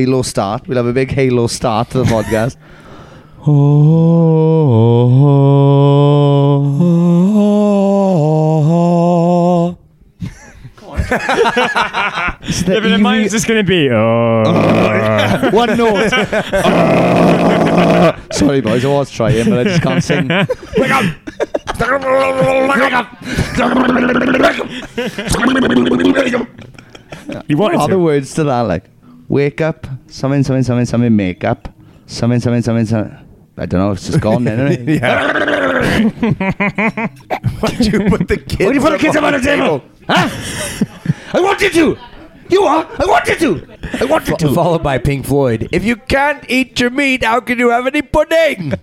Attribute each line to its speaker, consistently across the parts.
Speaker 1: Halo start. We'll have a big Halo start to the podcast. Oh, the
Speaker 2: Yeah, but then mine's
Speaker 1: eerie-
Speaker 2: just going to be. Oh.
Speaker 1: One note. Sorry, boys. I was trying, but I just can't sing. Wake up! Wake up!
Speaker 2: You
Speaker 1: What
Speaker 2: wanted
Speaker 1: are the words to that? Like, wake up, something, something, something, something, make up, something, something, something, something. I don't know. It's just gone then, isn't it?
Speaker 3: Yeah. Why'd you put the kids?
Speaker 1: Why do you put the kids up on the table? Huh? I wanted to. You are. I wanted to. I wanted to.
Speaker 3: Followed by Pink Floyd. If you can't eat your meat, how can you have any pudding?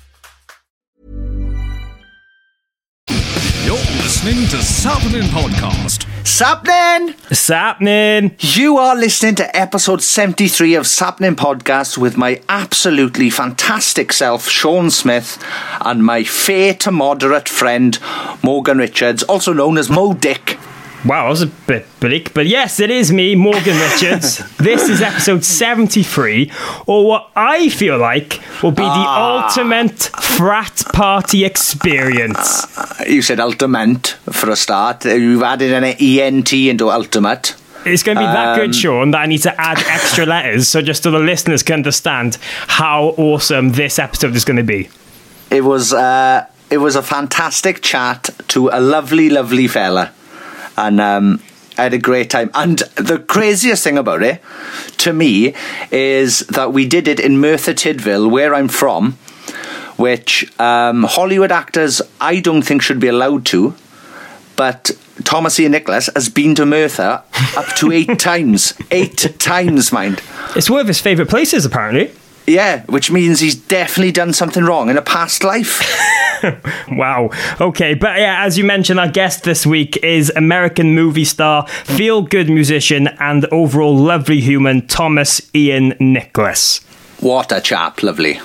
Speaker 4: Listening to Sappenin Podcast.
Speaker 5: Sappenin!
Speaker 2: What's happening?
Speaker 5: You are listening to episode 73 of Sappenin Podcast with my absolutely fantastic self, Sean Smith, and my fair to moderate friend, Morgan Richards, also known as Mo Dick.
Speaker 2: Wow, that was a bit bleak. But yes, it is me, Morgan Richards. this is episode 73, or what I feel like will be the ah. ultimate frat party experience.
Speaker 5: Ah, you said ultimate for a start. You've added an ENT into ultimate.
Speaker 2: It's going to be that good, um, Sean, that I need to add extra letters so just so the listeners can understand how awesome this episode is going to be.
Speaker 5: It was uh, it was a fantastic chat to a lovely, lovely fella, and um, I had a great time. And the craziest thing about it, to me, is that we did it in Merthyr Tydfil, where I'm from, which um, Hollywood actors I don't think should be allowed to, but. Thomas Ian Nicholas has been to Merthyr up to eight times. Eight times, mind.
Speaker 2: It's one of his favourite places, apparently.
Speaker 5: Yeah, which means he's definitely done something wrong in a past life.
Speaker 2: Wow. Okay, but yeah, as you mentioned, our guest this week is American movie star, feel good musician, and overall lovely human Thomas Ian Nicholas.
Speaker 5: What a chap, lovely.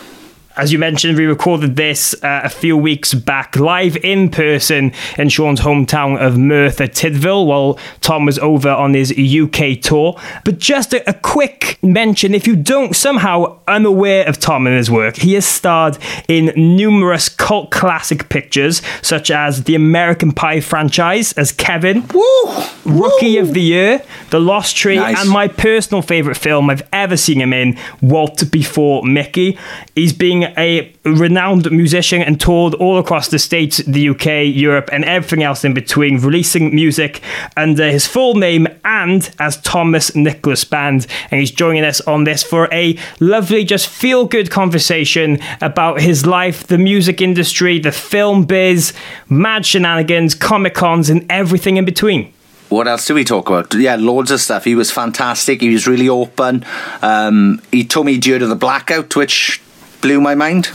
Speaker 2: As you mentioned, we recorded this uh, a few weeks back live in person in Sean's hometown of Merthyr Tydfil while Tom was over on his UK tour. But just a, a quick mention if you don't somehow unaware of Tom and his work, he has starred in numerous cult classic pictures such as the American Pie franchise as Kevin,
Speaker 5: Woo!
Speaker 2: Rookie of the Year, The Lost Tree,
Speaker 5: Nice.
Speaker 2: and my personal favourite film I've ever seen him in, Walt Before Mickey. He's being a renowned musician and toured all across the States, the UK, Europe, and everything else in between, releasing music under his full name and as Thomas Nicholas Band. And he's joining us on this for a lovely, just feel good conversation about his life, the music industry, the film biz, mad shenanigans, Comic Cons, and everything in between.
Speaker 5: What else do we talk about? Yeah, loads of stuff. He was fantastic. He was really open. Um, he told me due to the blackout, which blew my mind.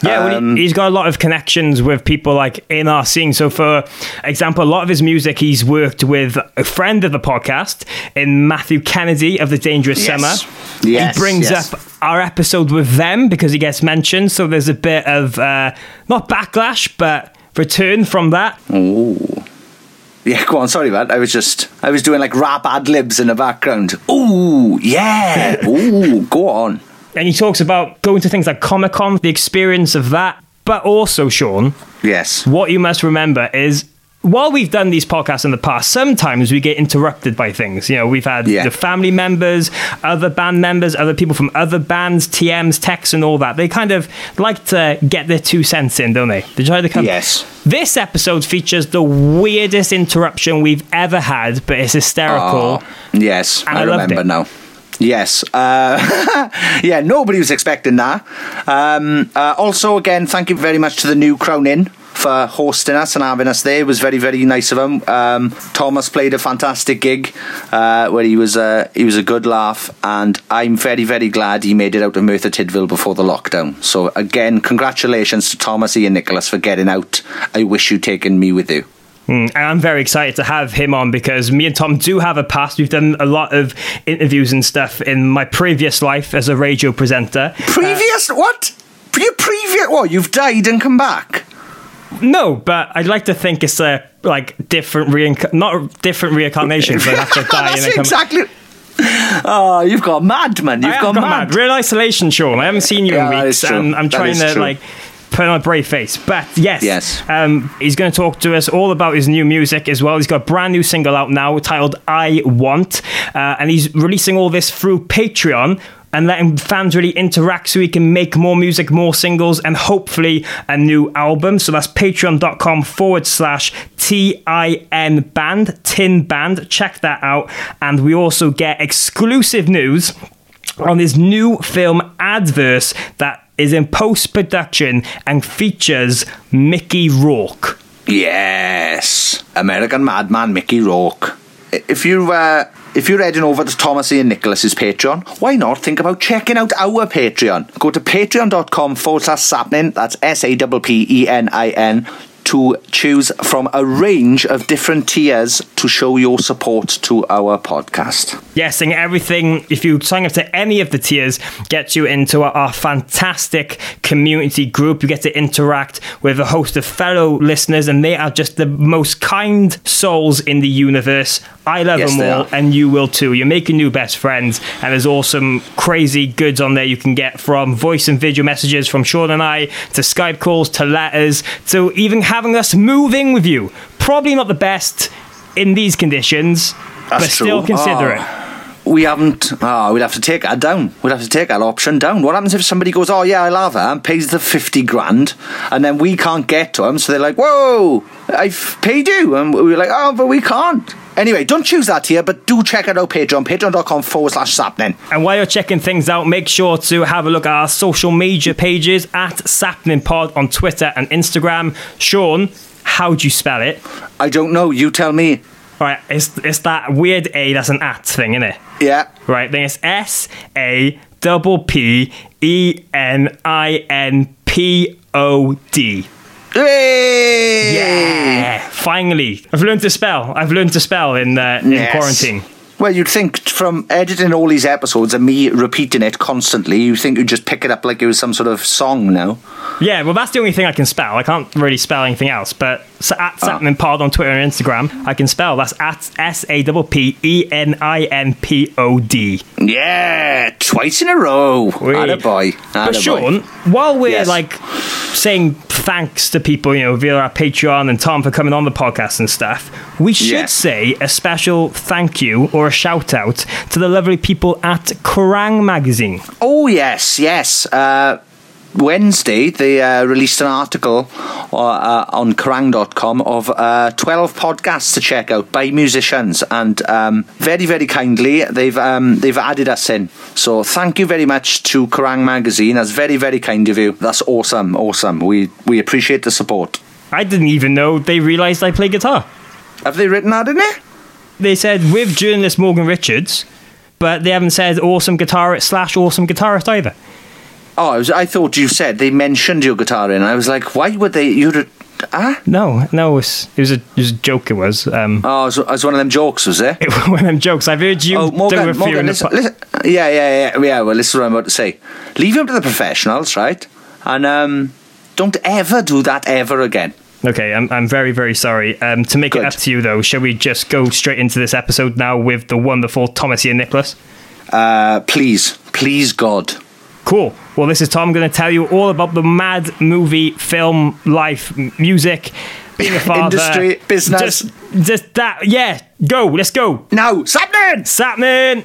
Speaker 2: Yeah, well,
Speaker 5: Um,
Speaker 2: he, he's got a lot of connections with people like in our scene. So, for example, a lot of his music, he's worked with a friend of the podcast in Matthew Kennedy of the Dangerous
Speaker 5: Yes.
Speaker 2: Summer.
Speaker 5: Yes,
Speaker 2: he brings
Speaker 5: yes.
Speaker 2: up our episode with them because he gets mentioned. So there's a bit of uh, not backlash, but return from that. Ooh.
Speaker 5: Yeah, go on. Sorry, man. I was just, I was doing like rap ad libs in the background. Ooh, yeah. Ooh, go on.
Speaker 2: And he talks about going to things like Comic Con, the experience of that. But also, Sean,
Speaker 5: Yes.
Speaker 2: what you must remember is while we've done these podcasts in the past, sometimes we get interrupted by things. You know, we've had
Speaker 5: Yeah.
Speaker 2: the family members, other band members, other people from other bands, TMs, texts, and all that. They kind of like to get their two cents in, don't they? They try to come.
Speaker 5: Yes.
Speaker 2: This episode features the weirdest interruption we've ever had, but it's hysterical.
Speaker 5: Oh, yes, I,
Speaker 2: I
Speaker 5: remember now. Yes. Uh, yeah, nobody was expecting that. Um, uh, also, again, thank you very much to the new Crown Inn for hosting us and having us there. It was very, very nice of him. Um, Thomas played a fantastic gig uh, where he was uh, he was a good laugh, and I'm very, very glad he made it out of Merthyr Tydfil before the lockdown. So, again, congratulations to Thomas Ian Nicholas for getting out. I wish you'd taken me with you.
Speaker 2: Mm, and I'm very excited to have him on because me and Tom do have a past. We've done a lot of interviews and stuff in my previous life as a radio presenter.
Speaker 5: Previous what? You previous what? You've died and come back.
Speaker 2: No, but I'd like to think it's a like different reinc- not different reincarnation. So I have to die and come.
Speaker 5: exactly. Oh, you've got mad, man. You've
Speaker 2: I
Speaker 5: got,
Speaker 2: got
Speaker 5: mad.
Speaker 2: mad. Real isolation, Sean. I haven't seen you
Speaker 5: Yeah,
Speaker 2: in weeks, and I'm trying to
Speaker 5: true.
Speaker 2: like put on a brave face. But yes,
Speaker 5: Yes.
Speaker 2: um, he's going to talk to us all about his new music as well. He's got a brand new single out now titled "I Want," uh, and he's releasing all this through Patreon. And letting fans really interact so he can make more music, more singles, and hopefully a new album. So that's patreon.com forward slash T I N band, Tin Band. Check that out. And we also get exclusive news on his new film Adverse that is in post production and features Mickey Rourke.
Speaker 5: Yes, American Madman Mickey Rourke. If you uh, if you're heading over to Thomas Ian Nicholas's Patreon, why not think about checking out our Patreon? Go to patreon.com forward slash sappenin. That's S A P P E N I N. To choose from a range of different tiers to show your support to our podcast.
Speaker 2: Yes, and everything, if you sign up to any of the tiers, gets you into our, our fantastic community group. You get to interact with a host of fellow listeners, and they are just the most kind souls in the universe. I love
Speaker 5: Yes,
Speaker 2: them all, and you will too. You're making new best friends, and there's awesome, crazy goods on there you can get from voice and video messages from Sean and I to Skype calls to letters to even having us moving with you. Probably not the best in these conditions, but
Speaker 5: That's
Speaker 2: still
Speaker 5: true.
Speaker 2: consider
Speaker 5: Oh.
Speaker 2: it.
Speaker 5: Ah, we haven't. Ah, oh, we'd have to take that down. We'd have to take that option down. What happens if somebody goes, "Oh yeah, I love her," and pays the fifty grand, and then we can't get to them, so they're like, "Whoa, I've paid you," and we're like, "Oh, but we can't." Anyway, don't choose that here, but do check out our Patreon, patreon.com forward slash sappenin.
Speaker 2: And while you're checking things out, make sure to have a look at our social media pages at Sappenin Pod on Twitter and Instagram. Sean, how do you spell it?
Speaker 5: I don't know. You tell me.
Speaker 2: All right, it's, it's that weird A that's an at thing, isn't it?
Speaker 5: Yeah.
Speaker 2: Right, then it's S A double P E N I N P O D.
Speaker 5: Hey!
Speaker 2: Yeah, finally, I've learned to spell. I've learned to spell in uh, in
Speaker 5: Yes.
Speaker 2: quarantine.
Speaker 5: Well, you'd think from editing all these episodes and me repeating it constantly, you think you'd just pick it up like it was some sort of song now.
Speaker 2: Yeah, well, that's the only thing I can spell. I can't really spell anything else. But so at ah. Sappenin Pod on Twitter and Instagram, I can spell. That's at S A P P E N I N P O D.
Speaker 5: Yeah, twice in a row.
Speaker 2: Oui.
Speaker 5: Attaboy.
Speaker 2: But
Speaker 5: Attaboy.
Speaker 2: Sean, while we're
Speaker 5: Yes.
Speaker 2: like saying thanks to people, you know, via our Patreon and Tom for coming on the podcast and stuff, we should
Speaker 5: Yes.
Speaker 2: say a special thank you or a shout out to the lovely people at Kerrang magazine.
Speaker 5: Oh yes, yes. Uh, Wednesday, they uh, released an article uh, uh, on Kerrang.com of uh, 12 podcasts to check out by musicians, and um, very, very kindly, they've um, they've added us in. So thank you very much to Kerrang Magazine. That's very, very kind of you. That's awesome, awesome. We we appreciate the support.
Speaker 2: I didn't even know they realised I play guitar.
Speaker 5: Have they written that in it?
Speaker 2: They said with journalist Morgan Richards, but they haven't said awesome guitarist slash awesome guitarist either.
Speaker 5: Oh, I, was, I thought you said they mentioned your guitar in. I was like, why would they? You'd ah.
Speaker 2: No, no, it was, it was, a, it was a joke. It was. Um,
Speaker 5: Oh, it was, it was one of them jokes, was it?
Speaker 2: it was one of them jokes. I've heard you
Speaker 5: Oh,
Speaker 2: do
Speaker 5: Morgan,
Speaker 2: a few
Speaker 5: Morgan
Speaker 2: in
Speaker 5: listen,
Speaker 2: po-
Speaker 5: listen. Yeah, yeah, yeah, yeah. Well, this is what I'm about to say. Leave him to the professionals, right? And um, don't ever do that ever again.
Speaker 2: Okay, I'm, I'm very, very sorry. Um, to make
Speaker 5: Good.
Speaker 2: it up to you, though, shall we just go straight into this episode now with the wonderful Thomas Ian Nicholas?
Speaker 5: Uh, please, please, God.
Speaker 2: Cool. Well, this is Tom going to tell you all about the mad movie, film, life, music, being a father,
Speaker 5: Industry, business.
Speaker 2: just, just that. Yeah, go. Let's go.
Speaker 5: Now, Sappenin!
Speaker 2: Sappenin.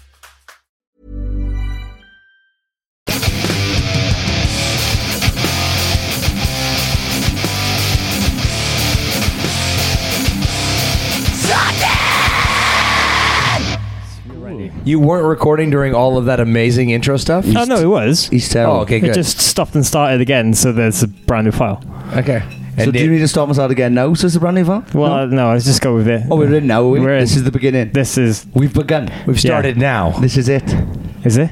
Speaker 3: You weren't recording during all of that amazing intro stuff?
Speaker 2: Oh no, it was.
Speaker 1: He's terrible.
Speaker 3: Oh, okay,
Speaker 2: It
Speaker 3: good.
Speaker 2: just stopped and started again, so there's a brand new file.
Speaker 3: okay.
Speaker 1: So
Speaker 3: And
Speaker 1: do you need to stop us out again now? So it's a brand new file?
Speaker 2: Well, no, let's just go with it.
Speaker 1: Oh, we're in now. Are we?
Speaker 2: We're in.
Speaker 1: This is the beginning.
Speaker 2: This is
Speaker 1: We've begun.
Speaker 3: we've started now.
Speaker 1: This is it.
Speaker 2: is it?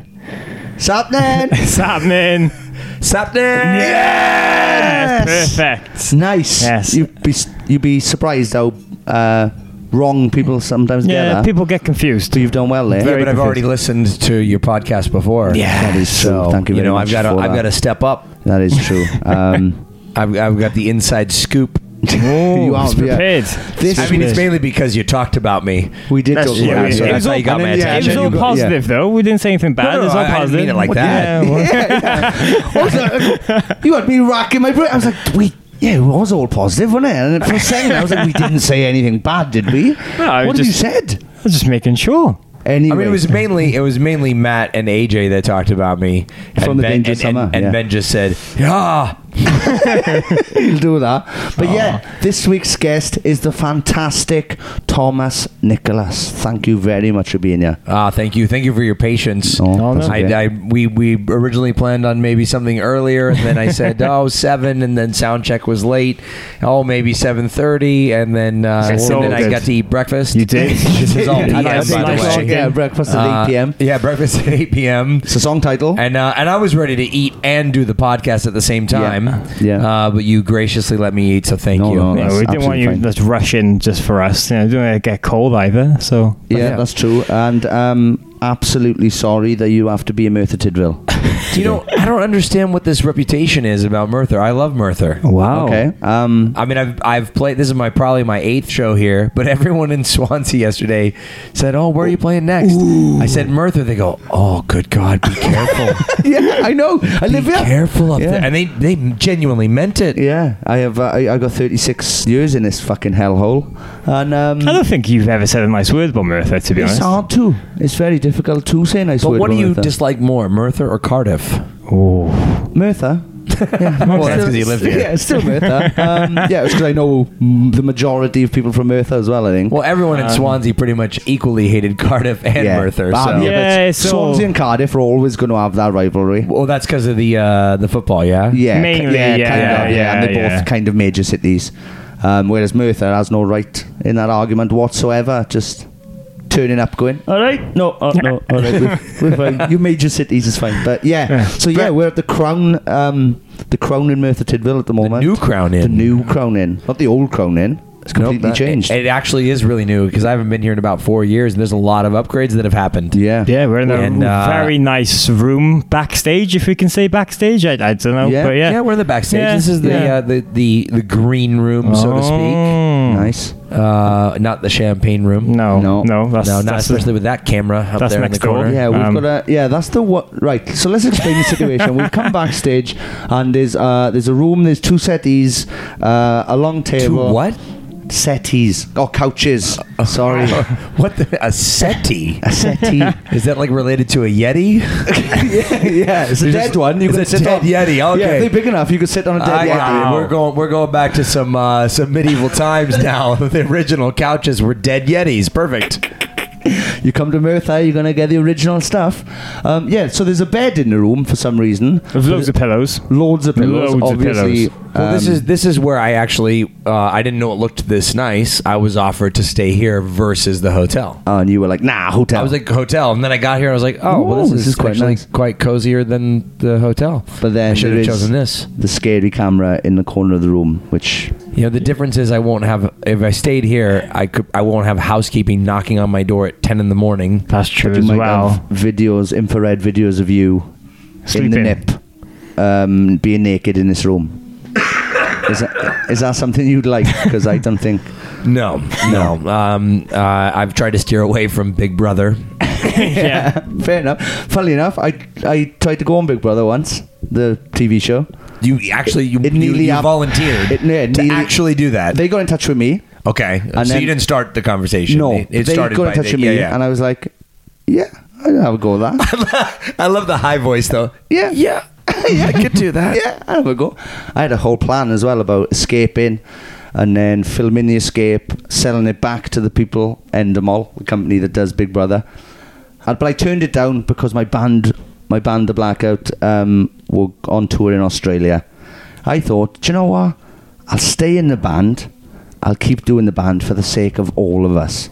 Speaker 1: Sappenin!
Speaker 2: It's happening.
Speaker 3: Sappenin!
Speaker 2: Yes, perfect.
Speaker 1: nice.
Speaker 2: Yes.
Speaker 1: You'd be you'd be surprised how uh, wrong people sometimes get
Speaker 2: Yeah, people get confused.
Speaker 1: So you've done well there.
Speaker 3: Yeah,
Speaker 2: Very
Speaker 3: but I've
Speaker 2: confused.
Speaker 3: already listened to your podcast before.
Speaker 2: Yeah.
Speaker 1: That is true.
Speaker 3: So
Speaker 1: Thank you
Speaker 3: you
Speaker 1: very
Speaker 3: know,
Speaker 1: much
Speaker 3: I've got to, I've got to step up.
Speaker 1: That is true. Um,
Speaker 3: I've, I've got the inside scoop.
Speaker 1: you are
Speaker 2: He's
Speaker 1: yeah.
Speaker 2: prepared.
Speaker 1: This
Speaker 3: I mean, it's mainly because you talked about me.
Speaker 1: we did
Speaker 2: That's-
Speaker 1: talk
Speaker 2: yeah,
Speaker 1: about
Speaker 2: we-
Speaker 1: it, so
Speaker 2: it
Speaker 1: that's
Speaker 2: was
Speaker 1: how
Speaker 2: all-
Speaker 1: you got my
Speaker 3: then, yeah,
Speaker 2: It was all
Speaker 1: You got- yeah.
Speaker 2: positive, though. We didn't say anything bad.
Speaker 3: No, no,
Speaker 2: it was all
Speaker 3: I didn't
Speaker 2: positive.
Speaker 3: mean it like that.
Speaker 2: Yeah, well-
Speaker 1: you had me rocking my brain. I was like, we. Yeah, it was all positive, wasn't it? And for a second, I was like, we didn't say anything bad, did we?
Speaker 2: I
Speaker 1: what
Speaker 2: just-
Speaker 1: have you said?
Speaker 2: I was just making sure.
Speaker 1: Anyway,
Speaker 3: I mean, it was mainly it was mainly Matt and AJ that talked about me.
Speaker 1: From
Speaker 3: and
Speaker 1: the
Speaker 3: ben,
Speaker 1: Danger
Speaker 3: and,
Speaker 1: Summer,
Speaker 3: and, and
Speaker 1: yeah.
Speaker 3: Ben just said, "Yeah,
Speaker 1: He'll do that. But yeah, this week's guest is the fantastic Thomas Nicholas. Thank you very much for being here.
Speaker 3: Ah, thank you, thank you for your patience.
Speaker 1: Oh,
Speaker 2: no.
Speaker 1: that's okay.
Speaker 3: I, I we we originally planned on maybe something earlier, and then I said oh seven, and then sound check was late. Oh, maybe seven thirty, and then uh, and
Speaker 2: all
Speaker 3: then I
Speaker 2: good.
Speaker 3: got to eat breakfast.
Speaker 2: You did.
Speaker 3: This is all PM,
Speaker 2: did.
Speaker 3: by
Speaker 2: Nice
Speaker 3: the
Speaker 2: chicken.
Speaker 3: way.
Speaker 1: yeah, breakfast at
Speaker 3: Uh,
Speaker 1: 8 p.m.
Speaker 3: Yeah, breakfast at eight p.m.
Speaker 1: It's a song title.
Speaker 3: And uh, and I was ready to eat and do the podcast at the same time.
Speaker 1: Yeah.
Speaker 3: Uh, but you graciously let me eat, so thank
Speaker 1: No,
Speaker 3: you.
Speaker 1: no,
Speaker 2: Yeah,
Speaker 1: that's
Speaker 2: we didn't want
Speaker 1: absolutely
Speaker 2: you
Speaker 1: fine.
Speaker 2: just rush in just for us. You know, don't want to get cold either. So
Speaker 1: yeah,
Speaker 3: yeah.
Speaker 1: that's true. And um, absolutely sorry that you have to be in Merthyr Tydfil.
Speaker 3: You know, I don't understand what this reputation is about Merthyr. I love Merthyr.
Speaker 2: wow.
Speaker 1: Okay. Um,
Speaker 3: I mean, I've I've played. This is my probably my eighth show here, but everyone in Swansea yesterday said, "Oh, where are you playing next?" I said Merthyr. They go, "Oh, good God, be careful,
Speaker 1: yeah, I know. I
Speaker 3: be
Speaker 1: live here.
Speaker 3: careful up
Speaker 1: Yeah.
Speaker 3: there." And they they genuinely meant it.
Speaker 1: Yeah, I have. Uh, I, I got 36 years in this fucking hellhole, and um,
Speaker 2: I don't think you've ever said a nice word about Merthyr, to be
Speaker 1: it's
Speaker 2: honest.
Speaker 1: hard to. It's very difficult to say nice
Speaker 3: But
Speaker 1: word
Speaker 3: what do you dislike more, Merthyr or Cardiff?
Speaker 2: Oh,
Speaker 1: Merthyr? Yeah,
Speaker 3: Well, that's 'cause you live here.
Speaker 1: Yeah, it's still Merthyr. Um, yeah, it's because I know the majority of people from Merthyr as well. I think.
Speaker 3: Well, everyone in
Speaker 2: Um,
Speaker 3: Swansea pretty much equally hated Cardiff and
Speaker 1: yeah.
Speaker 3: Merthyr. So.
Speaker 1: yeah, but
Speaker 2: Yeah, so-
Speaker 1: Swansea and Cardiff are always going to have that rivalry.
Speaker 3: Well, that's because of the uh, the football, yeah.
Speaker 1: Yeah,
Speaker 2: Mainly,
Speaker 1: yeah,
Speaker 2: yeah,
Speaker 1: kind
Speaker 2: yeah,
Speaker 1: of, yeah, and they're
Speaker 2: yeah.
Speaker 1: both kind of major cities. Um, whereas Merthyr has no right in that argument whatsoever. Just turning up, going, all right, no, oh, no, all right, we're, we're fine. You major cities is fine, but yeah.
Speaker 2: Yeah.
Speaker 1: So yeah, we're at the Crown, um, the Crown in Merthyr Tydfil at the moment.
Speaker 3: The new Crown Inn.
Speaker 1: the new Crown Inn, not the old Crown Inn. It's completely
Speaker 3: Nope, that-
Speaker 1: changed.
Speaker 3: It, it actually is really new because I haven't been here in about four years, and there's a lot of upgrades that have happened.
Speaker 1: yeah,
Speaker 2: Yeah, we're in a
Speaker 3: And, uh,
Speaker 2: very nice room backstage, if we can say backstage. I, I don't know,
Speaker 1: Yeah.
Speaker 2: but yeah.
Speaker 3: Yeah, we're in the backstage.
Speaker 2: Yeah,
Speaker 3: This is the,
Speaker 2: yeah.
Speaker 3: uh, the the the green room, so to speak.
Speaker 2: Oh.
Speaker 1: nice.
Speaker 3: Uh, not the champagne room.
Speaker 2: No,
Speaker 1: No.
Speaker 2: no, no. That's,
Speaker 3: no, not
Speaker 2: that's
Speaker 3: especially with that camera up
Speaker 2: that's
Speaker 3: there in the
Speaker 2: next door.
Speaker 3: corner.
Speaker 1: Yeah, we've
Speaker 2: Um,
Speaker 1: got a yeah. That's the what right. So let's explain the situation. we've come backstage, and there's uh there's a room. There's two settees, uh, a long
Speaker 3: Two
Speaker 1: table.
Speaker 3: what?
Speaker 1: Settees or couches. Sorry,
Speaker 3: What the, a settee?
Speaker 1: a settee.
Speaker 3: Is that like related to a yeti?
Speaker 1: yeah, yeah, it's a dead
Speaker 3: just-
Speaker 1: one. You
Speaker 3: it's
Speaker 1: can
Speaker 3: a
Speaker 1: sit
Speaker 3: dead
Speaker 1: on.
Speaker 3: yeti,
Speaker 1: Yeah,
Speaker 3: okay.
Speaker 1: if they're big enough, you could sit on a dead
Speaker 3: I
Speaker 1: yeti.
Speaker 3: got. We're going. We're going back to some uh, some medieval times now. the original couches were dead yetis. Perfect.
Speaker 1: You come to Merthyr, you're gonna get the original stuff. Um, yeah, so there's a bed in the room for some reason.
Speaker 2: With loads of pillows.
Speaker 1: Loads of pillows,
Speaker 2: Loads of
Speaker 1: obviously.
Speaker 2: pillows.
Speaker 3: Well, this
Speaker 1: Um,
Speaker 3: is this is where I actually uh, I didn't know it looked this nice. I was offered to stay here versus the hotel.
Speaker 1: Oh, and you were like, nah, hotel.
Speaker 3: I was like hotel, and then I got here. I was like, oh, well, this,
Speaker 1: Ooh,
Speaker 3: is,
Speaker 1: this is quite
Speaker 3: actually
Speaker 1: nice.
Speaker 3: quite cozier than the hotel.
Speaker 1: but then
Speaker 3: I should
Speaker 1: there
Speaker 3: have
Speaker 1: is
Speaker 3: chosen this.
Speaker 1: The scary camera in the corner of the room, which
Speaker 3: You know, the difference is I won't have if I stayed here, I could I won't have housekeeping knocking on my door at ten in the morning.
Speaker 2: That's true
Speaker 1: you
Speaker 2: as
Speaker 1: might
Speaker 2: well.
Speaker 1: have videos, infrared videos of you in the nip, um, being naked in this room. Is that, is that something you'd like? Because I don't think.
Speaker 3: No, no. Um, uh, I've tried to steer away from Big Brother.
Speaker 2: yeah.
Speaker 1: Fair enough. Funnily enough, I I tried to go on Big Brother once, the TV show.
Speaker 3: You actually you,
Speaker 1: nearly
Speaker 3: you
Speaker 1: hap-
Speaker 3: volunteered
Speaker 1: it- yeah,
Speaker 3: to
Speaker 1: nearly-
Speaker 3: actually do that.
Speaker 1: They got in touch with me.
Speaker 3: okay, so
Speaker 1: then-
Speaker 3: you didn't start the conversation.
Speaker 1: No,
Speaker 3: it, it
Speaker 1: they
Speaker 3: started
Speaker 1: got
Speaker 3: by
Speaker 1: in touch
Speaker 3: the-
Speaker 1: with
Speaker 3: yeah,
Speaker 1: me,
Speaker 3: yeah.
Speaker 1: and I was like, "Yeah, I'd have a go with that."
Speaker 3: I love the high voice though.
Speaker 1: Yeah.
Speaker 3: yeah, yeah. I could do that.
Speaker 1: yeah, I'd have a go. I had a whole plan as well about escaping, and then filming the escape, selling it back to the people, Endemol, the company that does Big Brother. And, but I turned it down because my band, my band, The Blackout, um, were on tour in Australia. I thought, do you know what? I'll stay in the band. I'll keep doing the band for the sake of all of us.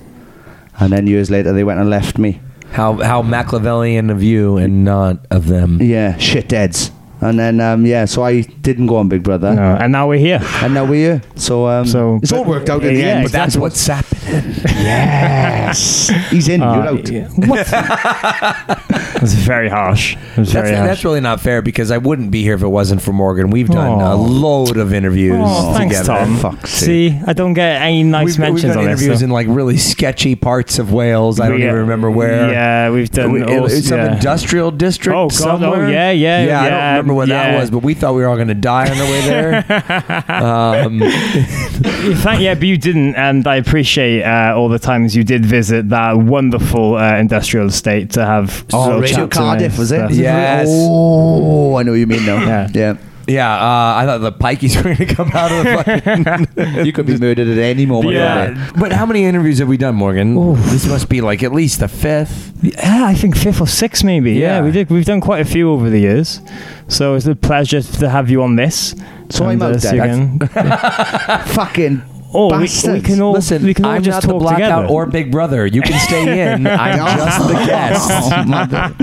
Speaker 1: And then years later, they went and left me.
Speaker 3: How how Machiavellian of you and not of them.
Speaker 1: Yeah, shitheads. And then, um, yeah, so I didn't go on Big Brother.
Speaker 2: No, and now we're here.
Speaker 1: And now we're here. So, um,
Speaker 2: So-
Speaker 1: it's all worked out in the
Speaker 2: yeah,
Speaker 1: end.
Speaker 3: But that's what's happening.
Speaker 1: Yes. He's in,
Speaker 2: Uh,
Speaker 1: you're out.
Speaker 2: yeah. What? That's very harsh. That's
Speaker 3: That's,
Speaker 2: very harsh.
Speaker 3: that's really not fair because I wouldn't be here if it wasn't for Morgan. We've done
Speaker 2: Aw.
Speaker 3: a load of interviews
Speaker 2: Oh, thanks,
Speaker 3: together.
Speaker 2: Tom.
Speaker 1: Fuck's sake.
Speaker 2: See, I don't get any nice
Speaker 3: We've, we've
Speaker 2: mentions
Speaker 3: done
Speaker 2: on this.
Speaker 3: interviews
Speaker 2: so-
Speaker 3: in like really sketchy parts of Wales. I don't
Speaker 2: We, uh,
Speaker 3: even remember where.
Speaker 2: Yeah, we've done
Speaker 3: We-
Speaker 2: all-
Speaker 3: it's some industrial district
Speaker 2: Oh, God,
Speaker 3: somewhere.
Speaker 2: oh, yeah, yeah,
Speaker 3: yeah. I don't
Speaker 2: yeah,
Speaker 3: remember where that was, but we thought we were all going to die on the way there. um,
Speaker 2: You thank- yeah, but you didn't, and I appreciate uh, all the times you did visit that wonderful uh, industrial estate to have.
Speaker 1: Oh,
Speaker 2: little
Speaker 1: Radio
Speaker 2: chats
Speaker 1: Cardiff, was it?
Speaker 2: stuff.
Speaker 3: Yes.
Speaker 1: Oh, I know what you mean now.
Speaker 2: Yeah.
Speaker 1: yeah.
Speaker 3: Yeah, uh, I thought the pikeys were going to come out of the fucking.
Speaker 1: You could be murdered at any moment.
Speaker 2: Yeah.
Speaker 1: of the day.
Speaker 3: but how many interviews have we done, Morgan? This must be like at least the fifth.
Speaker 2: Yeah, I think fifth or sixth, maybe. Yeah.
Speaker 3: Yeah.
Speaker 2: we did. We've done quite a few over the years, so it's a pleasure to have you on this.
Speaker 1: So
Speaker 2: And,
Speaker 1: I'm out
Speaker 2: see
Speaker 1: then.
Speaker 2: you again.
Speaker 1: Fucking
Speaker 2: Oh, we, we can all
Speaker 3: Listen,
Speaker 2: we can all
Speaker 3: I'm
Speaker 2: just
Speaker 3: not the
Speaker 2: talk
Speaker 3: blackout
Speaker 2: together.
Speaker 3: or Big Brother. You can stay in. I'm just the guest.
Speaker 1: Oh, mother.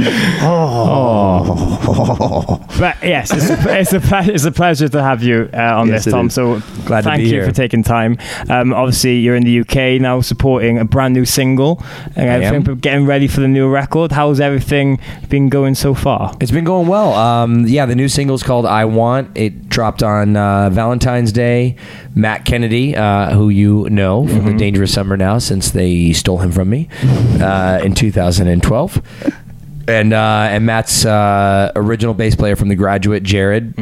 Speaker 1: oh.
Speaker 2: But yes, it's a, it's a, ple- it's a pleasure to have you uh, on
Speaker 1: Yes,
Speaker 2: this, Tom.
Speaker 1: is.
Speaker 2: So
Speaker 3: Glad to
Speaker 2: thank
Speaker 3: be
Speaker 2: you
Speaker 3: here.
Speaker 2: for taking time. Um, obviously, you're in the UK now, supporting a brand new single and
Speaker 3: I
Speaker 2: everything,
Speaker 3: am.
Speaker 2: but getting ready for the new record. How's everything been going so far?
Speaker 3: It's been going well. Um, yeah, the new single's called "I Want." It dropped on uh, Valentine's Day. Matt Kennedy, uh, who you know from the Dangerous Summer now, since they stole him from me uh, in 2012, and uh, and Matt's uh, original bass player from The Graduate, Jared,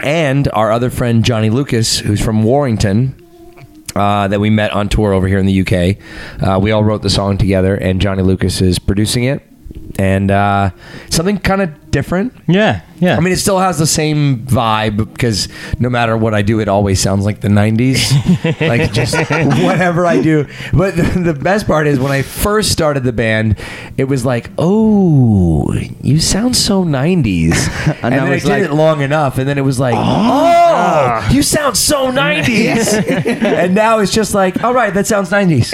Speaker 3: and our other friend Johnny Lucas, who's from Warrington. Uh, that we met on tour over here in the UK. Uh, we all wrote the song together, and Johnny Lucas is producing it and uh, something kind of different.
Speaker 2: Yeah, yeah.
Speaker 3: I mean, it still has the same vibe because no matter what I do, it always sounds like the '90s. like just whatever I do. But the, the best part is when I first started the band, it was like, oh, you sound so '90s, and,
Speaker 1: now
Speaker 3: then I did
Speaker 1: like-
Speaker 3: it long enough, and then it was like, oh, you sound so '90s, and now it's just like, all right, that sounds '90s.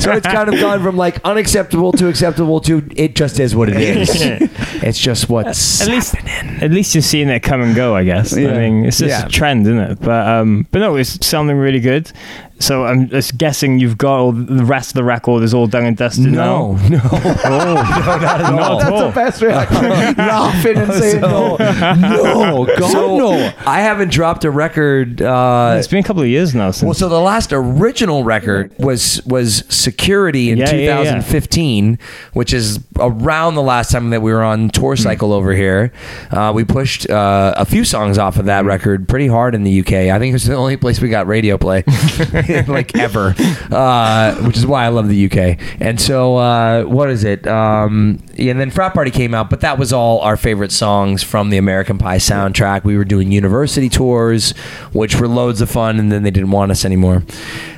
Speaker 3: so it's kind of gone from like unacceptable to acceptable to it just is what it is. it's just what's
Speaker 2: at least at least you're seeing it come and go. I guess.
Speaker 1: Yeah.
Speaker 2: I mean, it's just
Speaker 3: Yeah.
Speaker 2: a trend, isn't it? But um, but no, it's sounding really good. So I'm just guessing you've got all the rest of the record is all done and dusted
Speaker 3: no,
Speaker 2: now.
Speaker 3: no, no, not at all.
Speaker 2: Not at all.
Speaker 1: best reaction. Laughing and saying no.
Speaker 3: no, God,
Speaker 1: So-
Speaker 3: no. I haven't dropped a record. Uh,
Speaker 2: It's been a couple of years now since.
Speaker 3: well, so the last original record was was Security in
Speaker 2: Yeah, yeah, yeah.
Speaker 3: 2015, which is around the last time that we were on tour cycle over here. Uh, we pushed uh, a few songs off of that record pretty hard in the UK. I think it was the only place we got radio play, like ever, uh, which is why I love the UK. And so, uh, what is it? Um, yeah, and then Frat Party came out, but that was all our favorite songs from the American Pie soundtrack. We were doing university tours, which were loads of fun, and then they didn't want us anymore.